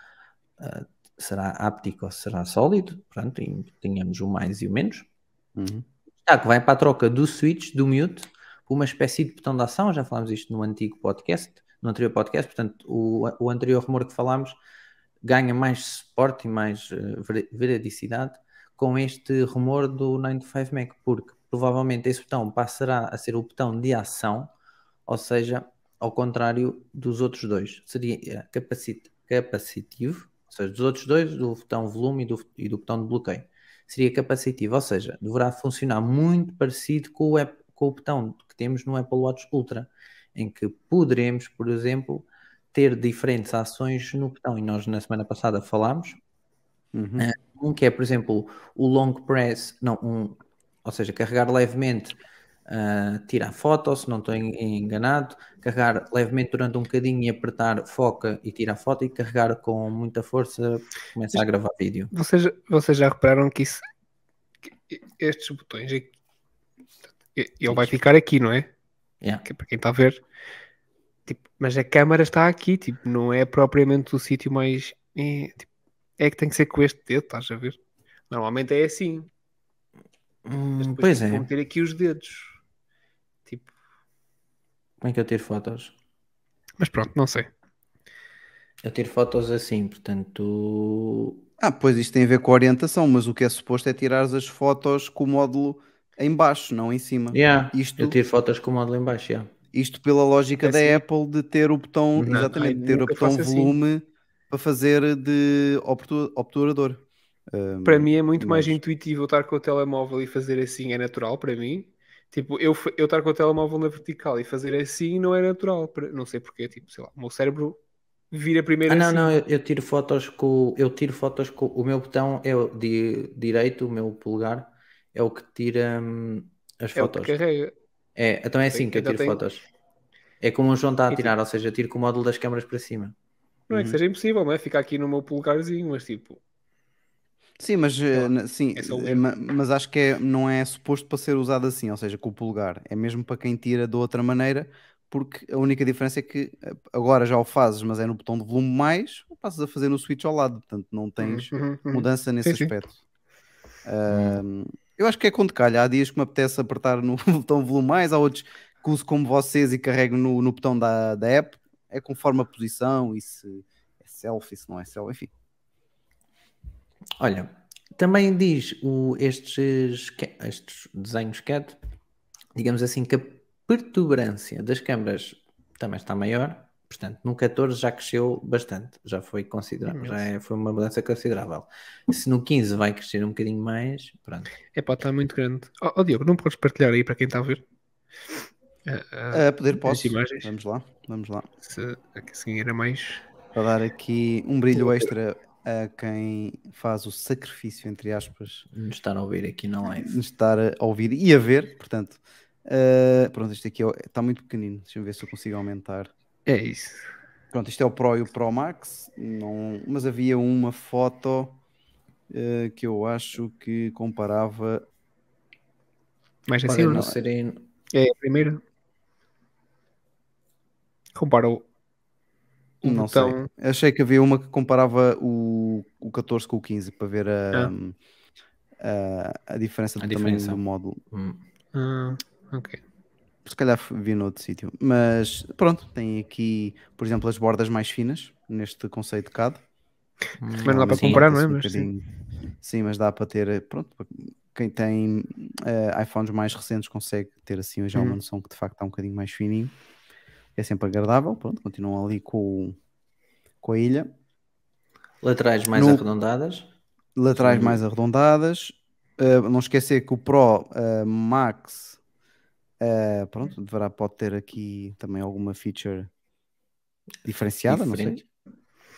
A: ah, será áptico ou será sólido. Pronto, tenhamos o mais e o menos.
B: Uhum.
A: Está que vai para a troca do switch, do mute, por uma espécie de botão de ação. Já falámos isto no antigo podcast, no anterior podcast. Portanto, o, o anterior rumor que falámos ganha mais suporte e mais eh, vera- veradicidade com este rumor do 95 Mac, porque provavelmente esse botão passará a ser o botão de ação, ou seja, ao contrário dos outros dois. Seria eh, capacit- capacitivo, ou seja, dos outros dois, do botão volume e do, e do botão de bloqueio. Seria capacitivo, ou seja, deverá funcionar muito parecido com o, app- com o botão que temos no Apple Watch Ultra. em que poderemos, por exemplo, ter diferentes ações no botão. E nós na semana passada falámos.
B: Uhum.
A: Ah, Um que é, por exemplo, o long press, não, um, ou seja, carregar levemente, ah, tirar foto, se não estou en- enganado, carregar levemente durante um bocadinho e apertar foca e tirar foto e carregar com muita força, começa a gravar vídeo.
C: Vocês, vocês já repararam que isso. que estes botões aqui. Ele vai ficar aqui, não é?
A: Yeah.
C: Que é para quem está a ver. Tipo, mas a câmara está aqui, tipo, não é propriamente o sítio mais. É, tipo, é que tem que ser com este dedo, estás a ver? Normalmente é assim.
A: Hum, pois
C: tipo,
A: é,
C: vão meter aqui os dedos. Tipo,
A: como é que eu tiro fotos?
C: mas pronto, não sei.
A: Eu tiro fotos assim, portanto.
B: Ah, pois isto tem a ver com a orientação, mas o que é suposto é tirar as fotos com o módulo em baixo, não em cima.
A: Yeah,
B: Isto-
A: Eu tiro fotos com o módulo em baixo, yeah.
B: Isto pela lógica
C: É
B: da
C: assim.
B: Apple de ter o botão,
A: Não,
B: exatamente,
C: ai,
B: ter o botão
C: assim.
B: volume para fazer de obtu- obturador. Um,
C: Para mim é muito mais
B: mas-
C: intuitivo eu estar com o telemóvel e fazer assim, é natural para mim. Tipo, eu, eu estar com o telemóvel na vertical e fazer assim não é natural. para- Não sei porquê, tipo, sei lá, o meu cérebro vira primeiro
A: Ah, não,
C: assim.
A: não, eu, eu tiro fotos com. Eu tiro fotos com. O meu botão é o di- direito, o meu polegar, é o que tira hum, as
C: é o que
A: fotos.
C: carrega.
A: É, então é assim que eu tiro
C: tem-
A: fotos. É como o João está a
C: E
A: tirar, ou seja, eu tiro com o módulo das câmaras para cima.
C: Não é
B: Uhum.
C: que seja impossível, não é? Ficar aqui no meu polegarzinho, mas tipo,
B: Sim, mas, eh, na- sim,
C: é
B: eh, mas acho que é- não é suposto para ser usado assim, ou seja, com o polegar. É mesmo para quem tira de outra maneira, porque a única diferença é que eh, agora já o fazes, mas é no botão de volume mais, passas a fazer no switch ao lado, portanto não tens
C: Uhum, uhum.
B: mudança nesse
C: Sim, sim.
B: aspecto. Ahm, eu acho que é quando calha. Há dias que me apetece apertar no botão volume mais, há outros que uso como vocês e carrego no, no botão da, da app. É conforme a posição e se é selfie, se não é selfie, enfim.
A: Olha, também diz o, estes, estes desenhos CAD, digamos assim, que a perturbancia das câmaras também está maior. Portanto, no 14 já cresceu bastante, já foi considerável, já é- foi uma mudança considerável. Se no 15 vai crescer um bocadinho mais, pronto.
C: É pá, está muito grande. Ó ó, Diogo, não podes partilhar aí para quem está a ver? Ah, ah,
B: A poder posso.
C: imagens?
B: Vamos lá, vamos lá.
C: se, assim era mais.
B: Para dar aqui um brilho extra a quem faz o sacrifício, entre aspas,
A: Nos estar a ouvir aqui na live.
B: de estar a ouvir e a ver. Portanto, ah, pronto, isto aqui é está muito pequenino. Deixa-me ver se eu consigo aumentar.
C: É isso.
B: Pronto, isto é o Pro e o Pro Max, não, mas havia uma foto eh, que eu acho que comparava.
C: Mais acima,
A: não
C: não?
A: serem.
C: É a primeira. Compara o, o
B: não
C: botão.
B: sei. Achei que havia uma que comparava o, o 14 com o 15 para ver a, a, a diferença do
A: A
B: tamanho
A: diferença.
B: do módulo.
A: Hum,
C: Ah, ok.
B: Se calhar vi noutro sítio. Mas pronto, tem aqui, por exemplo, as bordas mais finas neste conceito de CAD.
C: Mas não dá para
B: Normalmente
C: comparar, não é?
B: um
C: Mas sim.
B: Sim, mas dá para ter, eh, pronto, quem tem eh, iPhones mais recentes consegue ter assim já uma
C: Uhum.
B: noção que de facto está um bocadinho mais fininho. É sempre agradável, pronto, continuam ali com, com a ilha.
A: Laterais mais
B: No-
A: arredondadas.
B: Laterais
A: Sim.
B: mais arredondadas. Eh, não esquecer que o Pro eh, Max, eh, pronto, deverá, pode ter aqui também alguma feature diferenciada, não sei.
A: Diferente.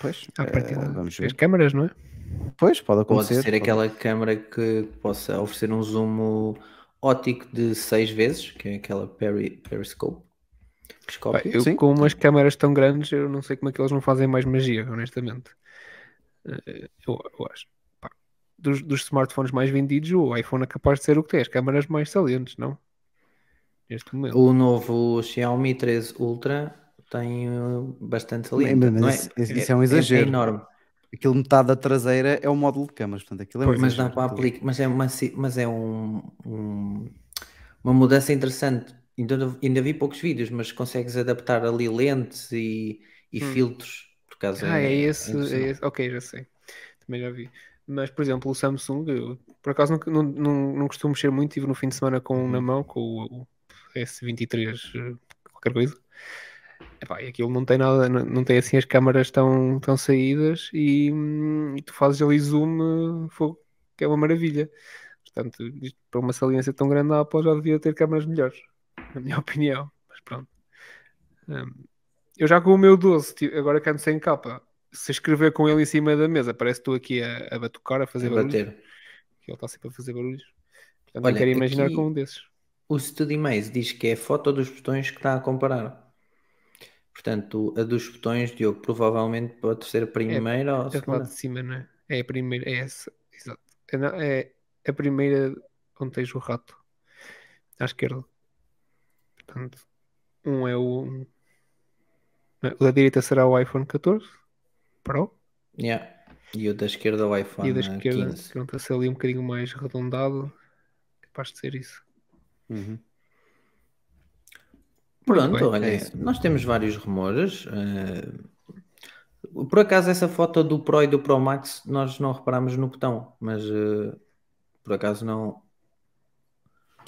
B: Pois,
C: À partida,
B: vamos
C: as
B: ver.
C: câmaras, não é?
B: Pois, pode
A: Pode
B: acontecer.
A: ser
B: pode-
A: aquela câmara que possa oferecer um zoom óptico de 6 vezes, que é aquela peri, periscope.
C: Pá, eu
B: Sim.
C: com umas câmaras tão grandes, eu não sei como é que eles não fazem mais magia, honestamente. Eh, Eu, eu acho. Pá, dos, dos smartphones mais vendidos, o iPhone é capaz de ser o que tem, as câmaras mais salientes, não? Neste momento.
A: O novo Xiaomi 13 Ultra tem uh, bastante saliente.
B: mas
A: não
B: isso- isso é um
A: É,
B: exagero.
A: enorme.
B: Aquilo metade da traseira é o módulo de câmaras, portanto aquilo é
A: Pois, mas dá
B: exagero,
A: para aplicar, mas é uma, mas é um, um- uma mudança interessante. Ainda, ainda vi poucos vídeos, mas consegues adaptar ali lentes e, e
C: Hum.
A: filtros. Por causa
C: Ah, é esse, é esse. Ok, já sei. Também já vi. Mas, por exemplo, o Samsung, eu, por acaso não, não, não, não costumo mexer muito, estive no fim de semana com um na mão, com o, o S23, eh, qualquer coisa. Epá, e aquilo não tem nada, não, não tem assim as câmaras tão, tão saídas e, hum, e tu fazes ali zoom, eh, fogo, que é uma maravilha. Portanto, para uma saliência tão grande, a Apple já devia ter câmaras melhores, na minha opinião. Mas pronto. Hum, eu já com o meu 12, ti- agora que ando sem capa, se escrever com ele em cima da mesa, parece que estou aqui a, a batucar, a fazer
A: A
C: barulhos.
A: bater.
C: Ele está sempre a fazer barulhos. Portanto,
A: Olha,
C: quero imaginar com um desses.
A: O StudyMaze diz que é a foto dos botões que está a comparar. Portanto, a dos botões, Diogo, provavelmente pode ser a primeira ou a
C: É
A: segunda.
C: de cima, não é? É a primeira, é essa, exato. É, é a primeira onde tens o rato. À esquerda. Portanto, um é o. O da direita será o iPhone 14 Pro.
A: Yeah. E o da esquerda o iPhone
C: e o da esquerda,
A: 15.
C: pronto, esse ali um bocadinho mais arredondado. Capaz de ser isso.
B: Uhum.
A: Pronto,
C: bem,
A: olha,
B: é isso.
A: nós temos vários rumores. eh, por acaso, essa foto do Pro e do Pro Max nós não reparámos no botão, mas eh, por acaso não.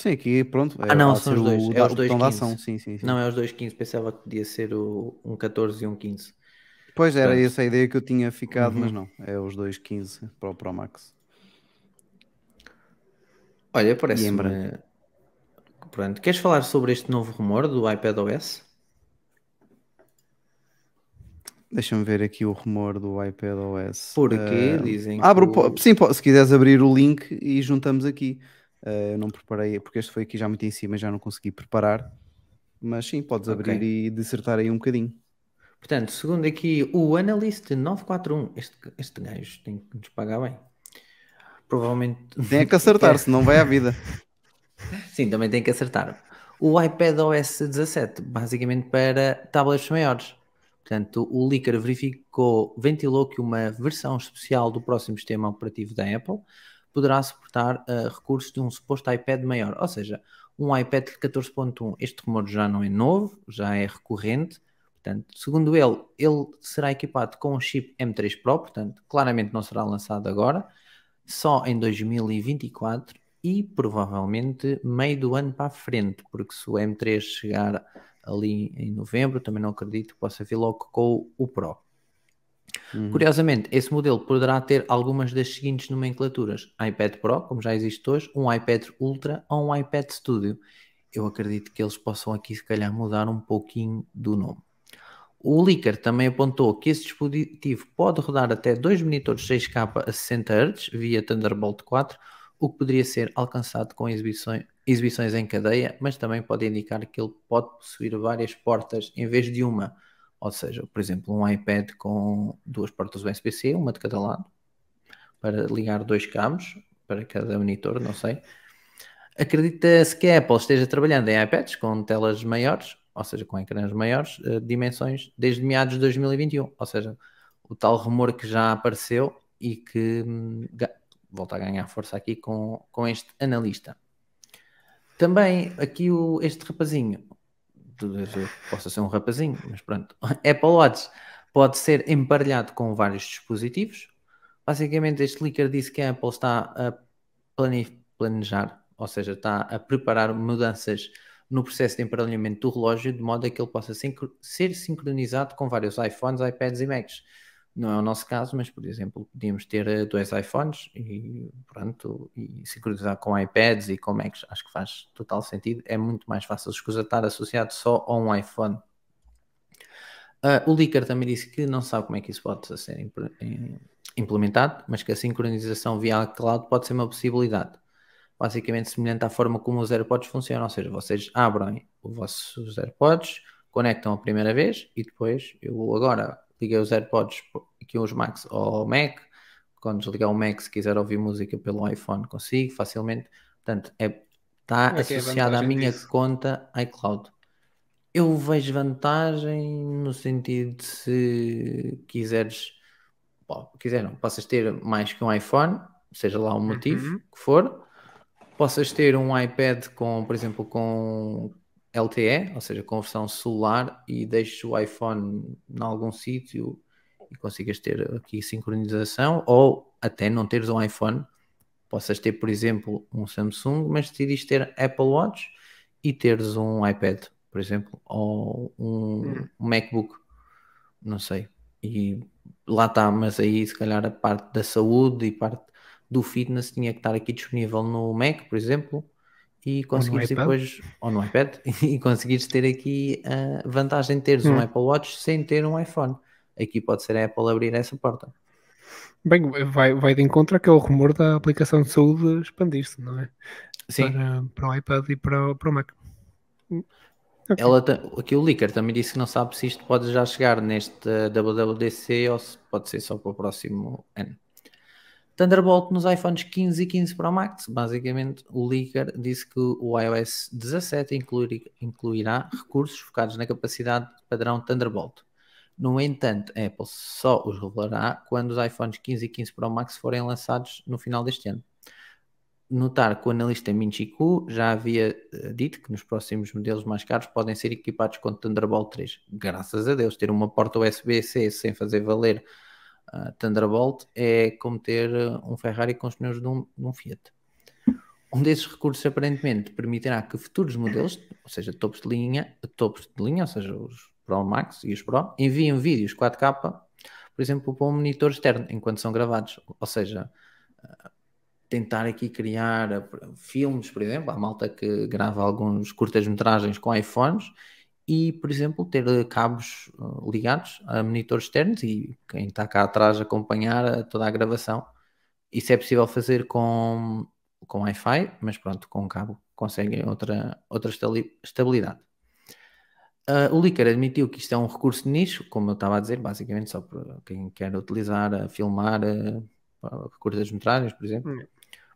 B: Sim, aqui pronto.
A: Ah, não, são os dois,
B: O,
A: é os dois
B: da
A: 15.
B: ação, sim, sim, sim.
A: Não é os 2.15, pensava que podia ser o, um 14 e um 15.
B: Pois era
A: Pronto.
B: essa a ideia que eu tinha ficado, mas
A: Uhum.
B: não. É os 2.15 para o Pro Max.
A: Olha, parece.
B: em branco.
A: Pronto, queres falar sobre este novo rumor do iPadOS?
B: Deixa-me ver aqui o rumor do iPadOS.
A: Porque
B: Eh,
A: dizem
B: abro,
A: que
B: sim, se quiseres abrir o link e juntamos aqui. Eh, eu não preparei, porque este foi aqui já muito em cima, já não consegui preparar. Mas sim, podes abrir e dissertar aí um bocadinho.
A: Portanto, segundo aqui o Analyst 941, este, este gajo tem que nos pagar bem. Provavelmente.
B: Tem é que acertar, senão vai à vida.
A: Sim, também tem que acertar. O iPadOS 17, basicamente para tablets maiores. Portanto, o Leaker verificou, ventilou que uma versão especial do próximo sistema operativo da Apple poderá suportar eh, recursos de um suposto iPad maior, ou seja, um iPad de 14.1. Este rumor já não é novo, já é recorrente. Portanto, segundo ele, ele será equipado com um chip M3 Pro, portanto, claramente não será lançado agora, só em 2024 e provavelmente meio do ano para a frente, porque se o M3 chegar ali em novembro, também não acredito que possa vir logo com o Pro.
B: Uhum.
A: Curiosamente, esse modelo poderá ter algumas das seguintes nomenclaturas: iPad Pro, como já existe hoje, um iPad Ultra ou um iPad Studio. Eu acredito que eles possam aqui, se calhar, mudar um pouquinho do nome. O Leaker também apontou que esse dispositivo pode rodar até dois monitores 6K a 60 Hz via Thunderbolt 4, o que poderia ser alcançado com exibições, exibições em cadeia, mas também pode indicar que ele pode possuir várias portas em vez de uma. Ou seja, por exemplo, um iPad com duas portas USB-C, uma de cada lado, para ligar dois cabos para cada monitor, não sei. Acredita-se que a Apple esteja trabalhando em iPads com telas maiores, ou seja, com ecrãs maiores, eh, dimensões, desde meados de 2021. Ou seja, o tal rumor que já apareceu e que hum, volta a ganhar força aqui com, com este analista. Também aqui o, este rapazinho, talvez eu possa ser um rapazinho, mas pronto, Apple Watch pode ser emparelhado com vários dispositivos. Basicamente, este leaker disse que a Apple está a plane- planejar, ou seja, está a preparar mudanças no processo de emparelhamento do relógio, de modo a que ele possa ser sincronizado com vários iPhones, iPads e Macs. Não é o nosso caso, mas por exemplo, podíamos ter eh, dois iPhones e pronto, e sincronizar com iPads e com Macs. Acho que faz total sentido. É muito mais fácil escusa estar associado só a um iPhone. Ah, o Licker também disse que não sabe como é que isso pode ser em- implementado, mas que a sincronização via cloud pode ser uma possibilidade. Basicamente semelhante à forma como os AirPods funcionam, ou seja, vocês abrem os vossos AirPods, conectam a primeira vez e depois eu agora liguei os AirPods aqui os Max ao Mac, quando desligar o Mac se quiser ouvir música pelo iPhone consigo facilmente, portanto é, está
C: é é a
A: associado à minha
C: disso?
A: conta iCloud. Eu vejo vantagem no sentido de se quiseres, bom, quiser não, possas ter mais que um iPhone, seja lá o motivo
C: Uhum.
A: que for, possas ter um iPad com, por exemplo, com LTE, ou seja, com versão celular e deixes o iPhone em algum sítio e consigas ter aqui sincronização, ou até não teres um iPhone, possas ter, por exemplo, um Samsung, mas decidis ter Apple Watch e teres um iPad, por exemplo, ou um, um MacBook, não sei. E lá está, mas aí se calhar a parte da saúde e parte do fitness tinha que estar aqui disponível no Mac, por exemplo, e conseguires depois, ou no iPad, e conseguires ter aqui a vantagem de teres
C: Hum.
A: um Apple Watch sem ter um iPhone. Aqui pode ser a Apple abrir essa porta.
C: Bem, vai, vai de encontro àquele rumor da aplicação de saúde expandir-se, não é?
A: Sim,
C: Para, para o iPad e para, o- para o Mac. Hum, ok.
A: ela aqui o Licker também disse que não sabe se isto pode já chegar neste WWDC ou se pode ser só para o próximo ano. Thunderbolt nos iPhones 15 e 15 Pro Max. Basicamente, o Licker disse que o iOS 17 incluir- incluirá recursos focados na capacidade padrão Thunderbolt. No entanto, a Apple só os revelará quando os iPhones 15 e 15 Pro Max forem lançados no final deste ano. Notar que o analista Minchi Ku já havia eh, dito que nos próximos modelos mais caros podem ser equipados com Thunderbolt 3. Graças a Deus, ter uma porta USB-C sem fazer valer ah, Thunderbolt é como ter eh, um Ferrari com os pneus de um, de um Fiat. Um desses recursos aparentemente permitirá que futuros modelos, ou seja, topos de linha, topos de linha, ou seja, os Pro Max e os Pro, enviem vídeos 4K, por exemplo, para um monitor externo enquanto são gravados. Ou seja, ah, tentar aqui criar ah, filmes, por exemplo, há malta que grava alguns curtas-metragens com iPhones e, por exemplo, ter eh, cabos uh, ligados a monitores externos e quem está cá atrás acompanhar a toda a gravação. Isso é possível fazer com, com Wi-Fi, mas pronto, com cabo conseguem outra, outra estabilidade. Uh, o Licker admitiu que isto é um recurso de nicho, como eu estava a dizer, basicamente só para quem quer utilizar a filmar uh, curtas metragens, por exemplo.
C: Hum.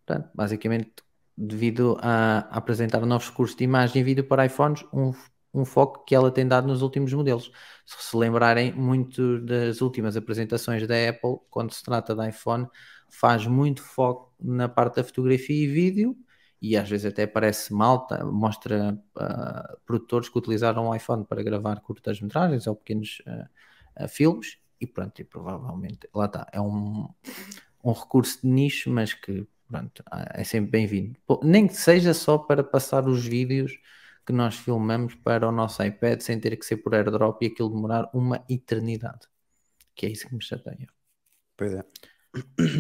A: Portanto, basicamente, devido a, a apresentar novos recursos de imagem e vídeo para iPhones, um, um foco que ela tem dado nos últimos modelos. Se se lembrarem, muito das últimas apresentações da Apple, quando se trata de iPhone, faz muito foco na parte da fotografia e vídeo, e às vezes até parece malta, mostra uh, produtores que utilizaram o iPhone para gravar curtas-metragens ou pequenos uh, uh, filmes, e pronto, e provavelmente, lá está, é um, um recurso de nicho, mas que pronto, é sempre bem-vindo. Nem que seja só para passar os vídeos que nós filmamos para o nosso iPad sem ter que ser por airdrop e aquilo demorar uma eternidade. Que é isso que me chateia.
B: Pois é.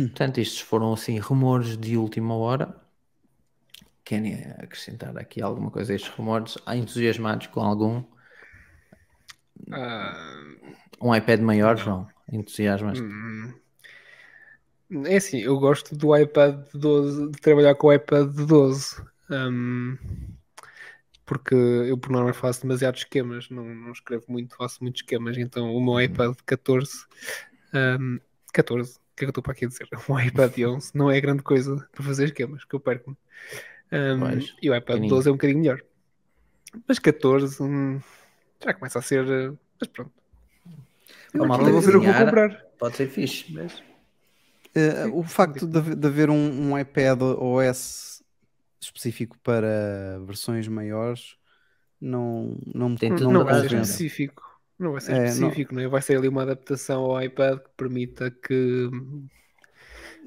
A: Portanto, estes foram assim rumores de última hora. Querem acrescentar aqui alguma coisa a estes rumores? Há entusiasmados com algum?
C: Ah,
A: Um iPad maior, João? Entusiasmas?
C: hum, é assim, eu gosto do iPad 12, de trabalhar com o iPad 12. hum, porque eu por norma faço demasiados esquemas, não, não escrevo muito, faço muitos esquemas, então o meu iPad 14, hum, 14, o que é que eu estou para aqui a dizer? Um iPad 11 não é grande coisa para fazer esquemas, que eu perco-me. E o iPad
A: pequenino.
C: 12 é um bocadinho melhor. Mas 14 hum, já começa a ser. eh, Mas pronto. Não vou ver o que vou comprar.
A: Pode ser fixe.
C: Mas,
B: Eh, o facto de, haver- de haver um, um iPad OS específico para versões maiores não, não me
A: Tem
B: não
C: não vai ser específico. Não vai ser
B: É, não-
C: específico, não é? Vai ser ali uma adaptação ao iPad que permita que.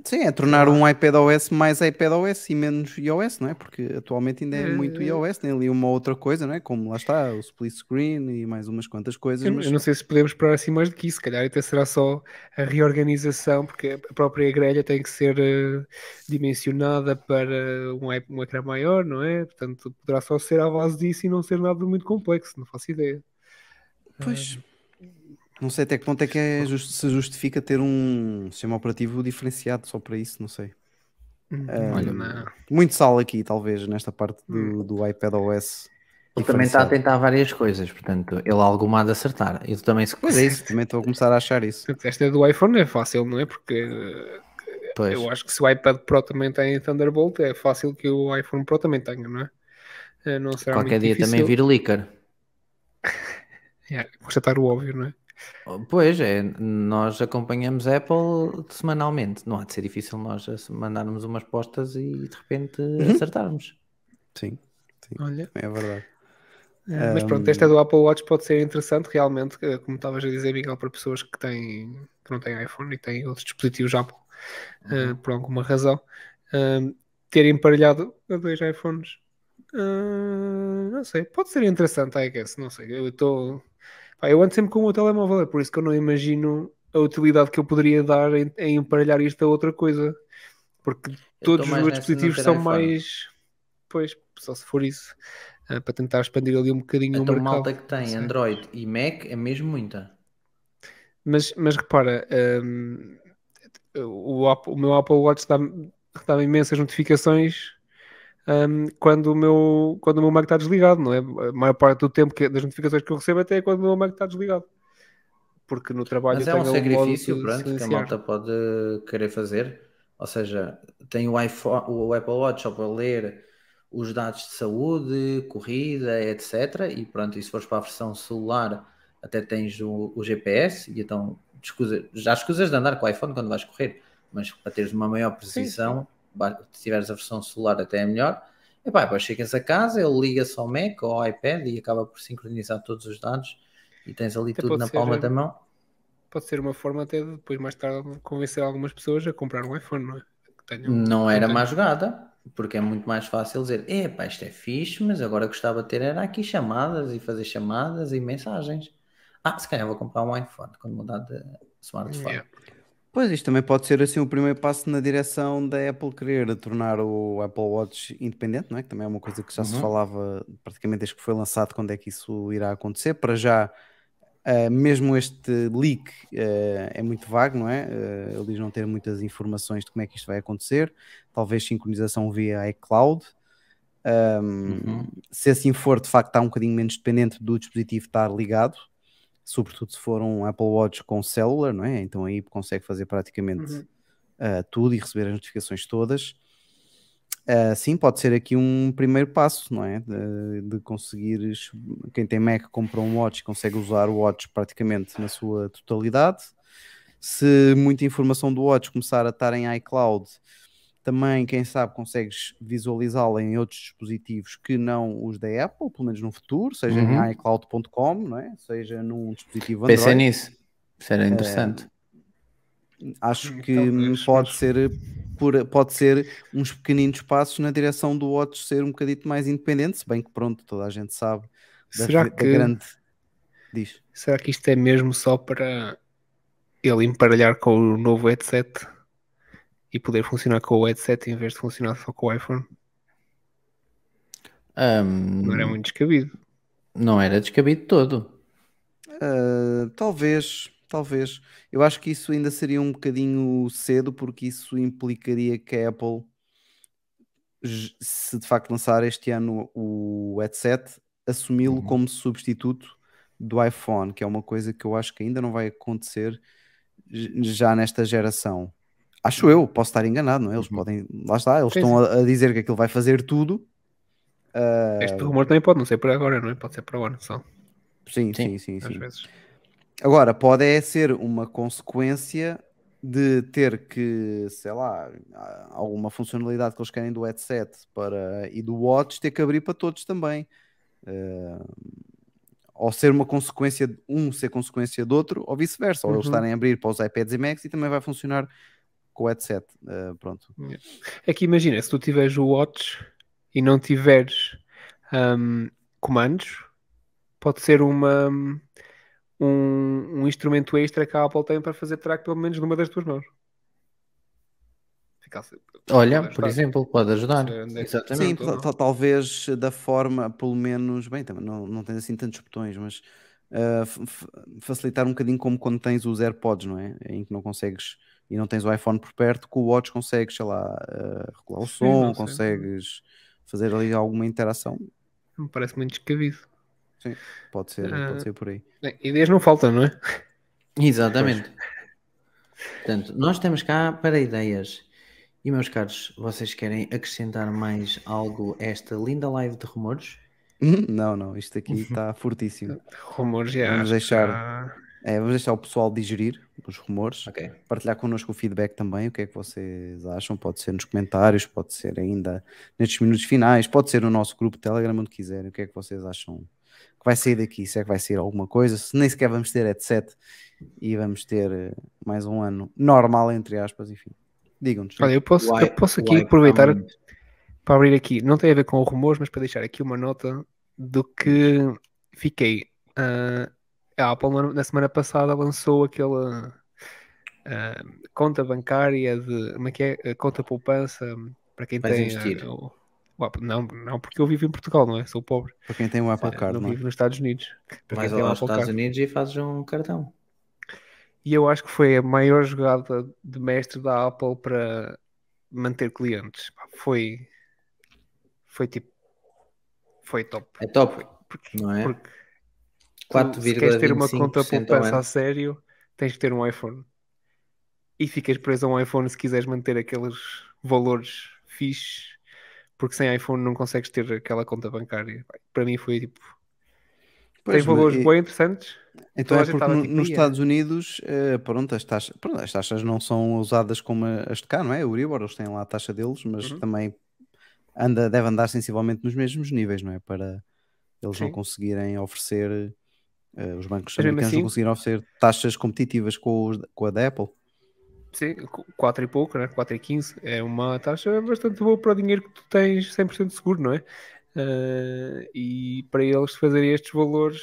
B: Sim, é tornar um iPad OS mais iPad OS e menos iOS, não é? Porque atualmente ainda é
C: É,
B: muito
C: é.
B: iOS, tem ali uma outra coisa, não é? Como lá está, o split screen e mais umas quantas coisas,
C: Eu,
B: mas
C: eu não sei se podemos esperar assim mais do que isso. Se calhar até será só a reorganização, porque a própria grelha tem que ser eh, dimensionada para um, um ecrã maior, não é? Portanto, poderá só ser à base disso e não ser nada muito complexo, não faço ideia.
B: Pois, não sei até que ponto é que é just- se justifica ter um sistema operativo diferenciado só para isso, não sei.
C: Hum, olha, não.
B: Muito sal aqui, talvez, nesta parte
C: Hum.
B: do, do iPad OS.
A: Ele também está a tentar várias coisas, portanto, ele alguma há de acertar. Ele também se
B: Pois é isso, também estou a começar a achar isso.
C: Portanto, Esta é do iPhone é fácil, não é? Porque
A: Pois,
C: eu acho que se o iPad Pro também tem Thunderbolt, é fácil que o iPhone Pro também tenha, não é? Eh, Não será
A: qualquer
C: muito
A: dia
C: difícil.
A: também vir o Licker.
C: É, constatar o óbvio, não é?
A: Pois é, nós acompanhamos a Apple semanalmente. Não há de ser difícil nós mandarmos umas postas e de repente acertarmos.
B: Sim,
C: Olha.
B: é verdade.
C: É, Mas pronto, esta do Apple Watch pode ser interessante realmente, como estavas a dizer, Miguel, para pessoas que, têm, que não têm iPhone e têm outros dispositivos Apple, eh, por alguma razão, eh, terem emparelhado a dois iPhones. eh, não sei, pode ser interessante, I guess, não sei. Eu estou. Eu ando sempre com o meu telemóvel, é por isso que eu não imagino a utilidade que eu poderia dar em, em emparelhar isto a outra coisa. Porque todos os meus dispositivos são mais. Pois, só se for isso. ah, para tentar expandir ali um bocadinho o
A: Então,
C: mercado.
A: malta que tem
C: Sim.
A: Android e Mac é mesmo muita.
C: Mas, mas repara, hum, o, Apple- o meu Apple Watch dá-me dá imensas notificações hum, quando, o meu, quando o meu Mac está desligado, não é? A maior parte do tempo que, das notificações que eu recebo até é quando o meu Mac está desligado. Porque no trabalho
A: Mas é um sacrifício pronto, que a malta pode querer fazer. Ou seja, tem o, iPhone, o Apple Watch só para ler os dados de saúde, corrida, etc. E pronto, e se fores para a versão celular, até tens o, o GPS, e então escusa- já escusas de andar com o iPhone quando vais correr, mas para teres uma maior precisão, ba- se tiveres a versão celular até é melhor. E pá, depois chegas a casa, ele liga-se ao Mac ou ao iPad e acaba por sincronizar todos os dados e tens ali
C: Até
A: tudo na
C: ser,
A: palma
C: eh,
A: da mão.
C: Pode ser uma forma até de depois mais tarde convencer algumas pessoas a comprar um iPhone, não é?
A: Não era má jogada, porque é muito mais fácil dizer, epá, isto é fixe, mas agora gostava de ter era aqui chamadas e fazer chamadas e mensagens. Ah, se calhar vou comprar um iPhone quando mudar de smartphone.
C: Yeah.
B: Pois, isto também pode ser assim o primeiro passo na direção da Apple querer tornar o Apple Watch independente, não é? Que também é uma coisa que já se
A: Uhum.
B: falava praticamente desde que foi lançado, quando é que isso irá acontecer. Para já, eh, mesmo este leak eh, é muito vago, não é? Eh, eles não ter muitas informações de como é que isto vai acontecer. Talvez sincronização via iCloud. Um,
A: Uhum.
B: Se assim for, de facto, está um bocadinho menos dependente do dispositivo estar ligado, sobretudo se for um Apple Watch com celular, não é? Então aí consegue fazer praticamente
C: Uhum.
B: uh, tudo e receber as notificações todas. Uh, sim, pode ser aqui um primeiro passo, não é? De, de conseguires, quem tem Mac compra um Watch e consegue usar o Watch praticamente na sua totalidade. Se muita informação do Watch começar a estar em iCloud, também, quem sabe, consegues visualizá-la em outros dispositivos que não os da Apple, pelo menos no futuro, seja
A: Uhum.
B: em iCloud.com, não é? seja num dispositivo Android.
A: Pensei nisso. Isso era interessante.
B: Acho
C: Hum,
B: que
C: talvez,
B: pode
C: mas-
B: ser por, pode ser uns pequeninos passos na direção do Watch ser um bocadito mais independente, se bem que pronto, toda a gente sabe da,
C: Será
B: da
C: que,
B: grande diz.
C: será que isto é mesmo só para ele emparelhar com o novo headset e poder funcionar com o headset em vez de funcionar só com o iPhone?
A: Ahm,
C: Não era muito descabido.
A: não era descabido todo.
B: Ah, talvez, talvez. Eu acho que isso ainda seria um bocadinho cedo, porque isso implicaria que a Apple, se de facto lançar este ano o headset, assumi-lo
A: Uhum.
B: como substituto do iPhone, que é uma coisa que eu acho que ainda não vai acontecer já nesta geração. Acho eu, posso estar enganado, não é? Eles
A: Uhum.
B: podem, lá está, eles
C: Sim,
B: estão a, a dizer que aquilo vai fazer tudo. Ah,
C: Este rumor também pode não ser para agora, não é? Pode ser para agora só,
B: sim,
A: Sim,
B: sim, sim,
C: às
B: sim.
C: vezes.
B: Agora, pode é ser uma consequência de ter que, sei lá, alguma funcionalidade que eles querem do headset para, e do watch ter que abrir para todos também. Eh, ou ser uma consequência de um ser consequência do outro, ou vice-versa. Ou eles
C: Uhum.
B: estarem a abrir para os iPads e Macs e também vai funcionar com o headset. Eh, pronto.
C: É que imagina, se tu tiveres o Watch e não tiveres hum, comandos, pode ser uma, um, um instrumento extra que a Apple tem para fazer track pelo menos numa das tuas mãos. Fica assim-
A: Olha, por exemplo, pode ajudar.
C: É
A: Exatamente.
B: Sim, talvez da forma, pelo menos, bem, também não, não tens assim tantos botões, mas ah, facilitar um bocadinho como quando tens os AirPods, não é? Em que não consegues e não tens o iPhone por perto, com o Watch consegues, sei lá, ah, regular o
C: Sim,
B: som,
C: sei.
B: consegues fazer ali alguma interação.
C: Me parece muito descabido.
B: Pode ser,
C: Ah.
B: pode ser por aí.
C: Ideias não faltam, não é?
A: Exatamente. Portanto, nós temos cá para ideias. E meus caros, vocês querem acrescentar mais algo a esta linda live de rumores?
B: Não, não, isto aqui está fortíssimo.
C: Rumores já.
B: Vamos deixar. É, vamos deixar o pessoal digerir os rumores.
A: Ok.
B: partilhar connosco o feedback também, o que é que vocês acham, pode ser nos comentários, pode ser ainda nestes minutos finais, pode ser no nosso grupo Telegram, onde quiserem, o que é que vocês acham que vai sair daqui, se é que vai sair alguma coisa, se nem sequer vamos ter headset e vamos ter eh, mais um ano normal, entre aspas, enfim. Digam-nos.
C: Olha, eu posso,
A: Uai-
C: eu posso aqui aproveitar para abrir aqui, não tem a ver com rumores, mas para deixar aqui uma nota do que fiquei. Ah, a Apple na- na semana passada lançou aquela ah, conta bancária de como é que é? Conta poupança para quem
A: Vais
C: tem
A: investir.
C: ah, o- Não, não, porque eu vivo em Portugal, não é? Sou pobre.
B: Para quem tem o Apple
C: Ah,
B: Card,
C: não
B: não é?
C: vivo nos Estados Unidos. Para quem o
A: aos Estados
C: Card.
A: Unidos e fazes um cartão.
C: E eu acho que foi a maior jogada de mestre da Apple para manter clientes. Foi. Foi tipo. Foi top.
A: É top,
C: Porque,
A: não é?
C: porque tu, se queres ter uma conta
A: 4,25% ao
C: poupança a sério, tens que ter um iPhone. E ficas preso a um iPhone se quiseres manter aqueles valores fixes, porque sem iPhone não consegues ter aquela conta bancária. Para mim foi tipo.
B: Pois,
C: tem valores
B: mas-
C: bem interessantes.
B: Então é porque no-
C: tipo,
B: nos. Estados Unidos, eh, pronto, as taxas, pronto, as taxas não são usadas como as de cá, não é? O Euribor, eles têm lá a taxa deles, mas
C: Uhum.
B: também anda, deve andar sensivelmente nos mesmos níveis, não é? Para eles não
C: Sim.
B: conseguirem oferecer, eh, os bancos
C: Mas
B: americanos
C: assim-
B: não conseguirem oferecer taxas competitivas com, os- com a da Apple.
C: Sim, 4 e pouco, né? 4 e 15 é uma taxa bastante boa para o dinheiro que tu tens 100% seguro, não é? Eh, e para eles fazerem estes valores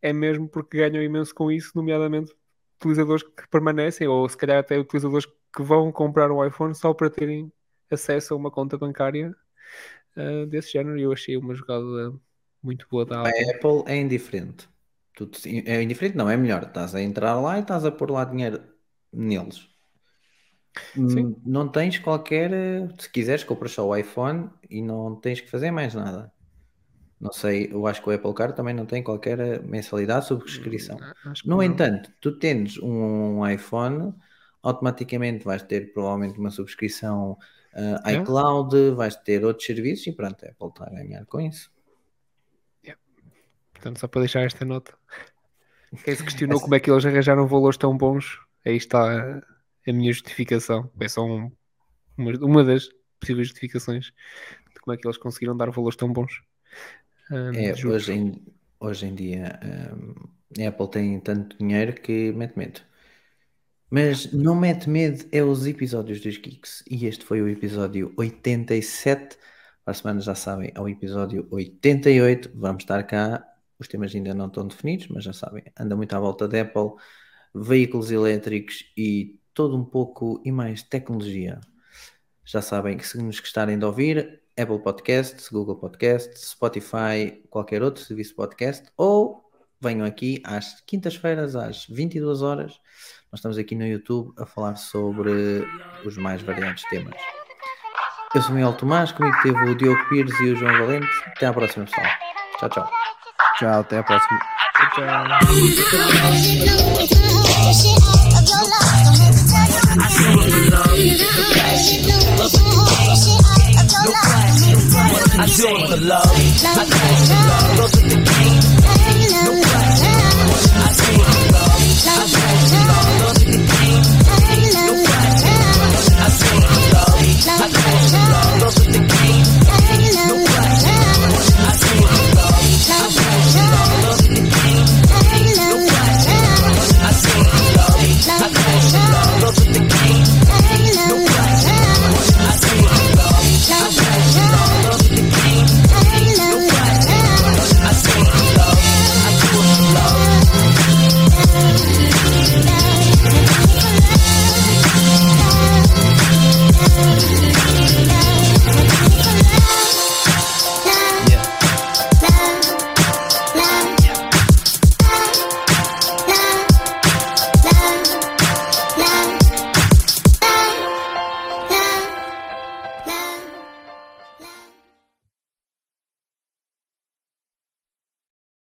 C: é mesmo porque ganham imenso com isso, nomeadamente utilizadores que permanecem, ou se calhar até utilizadores que vão comprar um iPhone só para terem acesso a uma conta bancária eh, desse género. E eu achei uma jogada muito boa da
A: A
C: Apple.
A: Apple é indiferente. Tu te- é indiferente, não, é melhor. Estás a entrar lá e estás a pôr lá dinheiro neles.
C: Sim.
A: Hum, Não tens qualquer. Se quiseres, compras só o iPhone e não tens que fazer mais nada. Não sei, eu acho que o Apple Card também não tem qualquer mensalidade, subscrição.
C: Que
A: No
C: não.
A: entanto, tu tens um iPhone, automaticamente vais ter provavelmente uma subscrição eh,
C: É?
A: iCloud, vais ter outros serviços e pronto, a Apple está a ganhar com isso.
C: Portanto, só para deixar esta nota. Quem se questionou como é que eles arranjaram valores tão bons, aí está a minha justificação. É só um- uma, uma das possíveis justificações de como é que eles conseguiram dar valores tão bons. Hum,
A: É, hoje, em, hoje em dia hum, a Apple tem tanto dinheiro que mete medo. Mas não mete medo é os episódios dos Geeks. E este foi o episódio 87. Para a semana já sabem, ao episódio 88. Vamos estar cá. Os temas ainda não estão definidos, mas já sabem, anda muito à volta da Apple, veículos elétricos e todo um pouco e mais tecnologia. Já sabem que se nos gostarem de ouvir, Apple Podcasts, Google Podcasts, Spotify, qualquer outro serviço de podcast, ou venham aqui às quintas-feiras, às 22 horas. Nós estamos aqui no YouTube a falar sobre os mais variados temas. Eu sou o Miguel Tomás, comigo teve o Diogo Pires e o João Valente. Até à próxima, pessoal. Tchau, tchau.
D: I do it próxima. Tchau.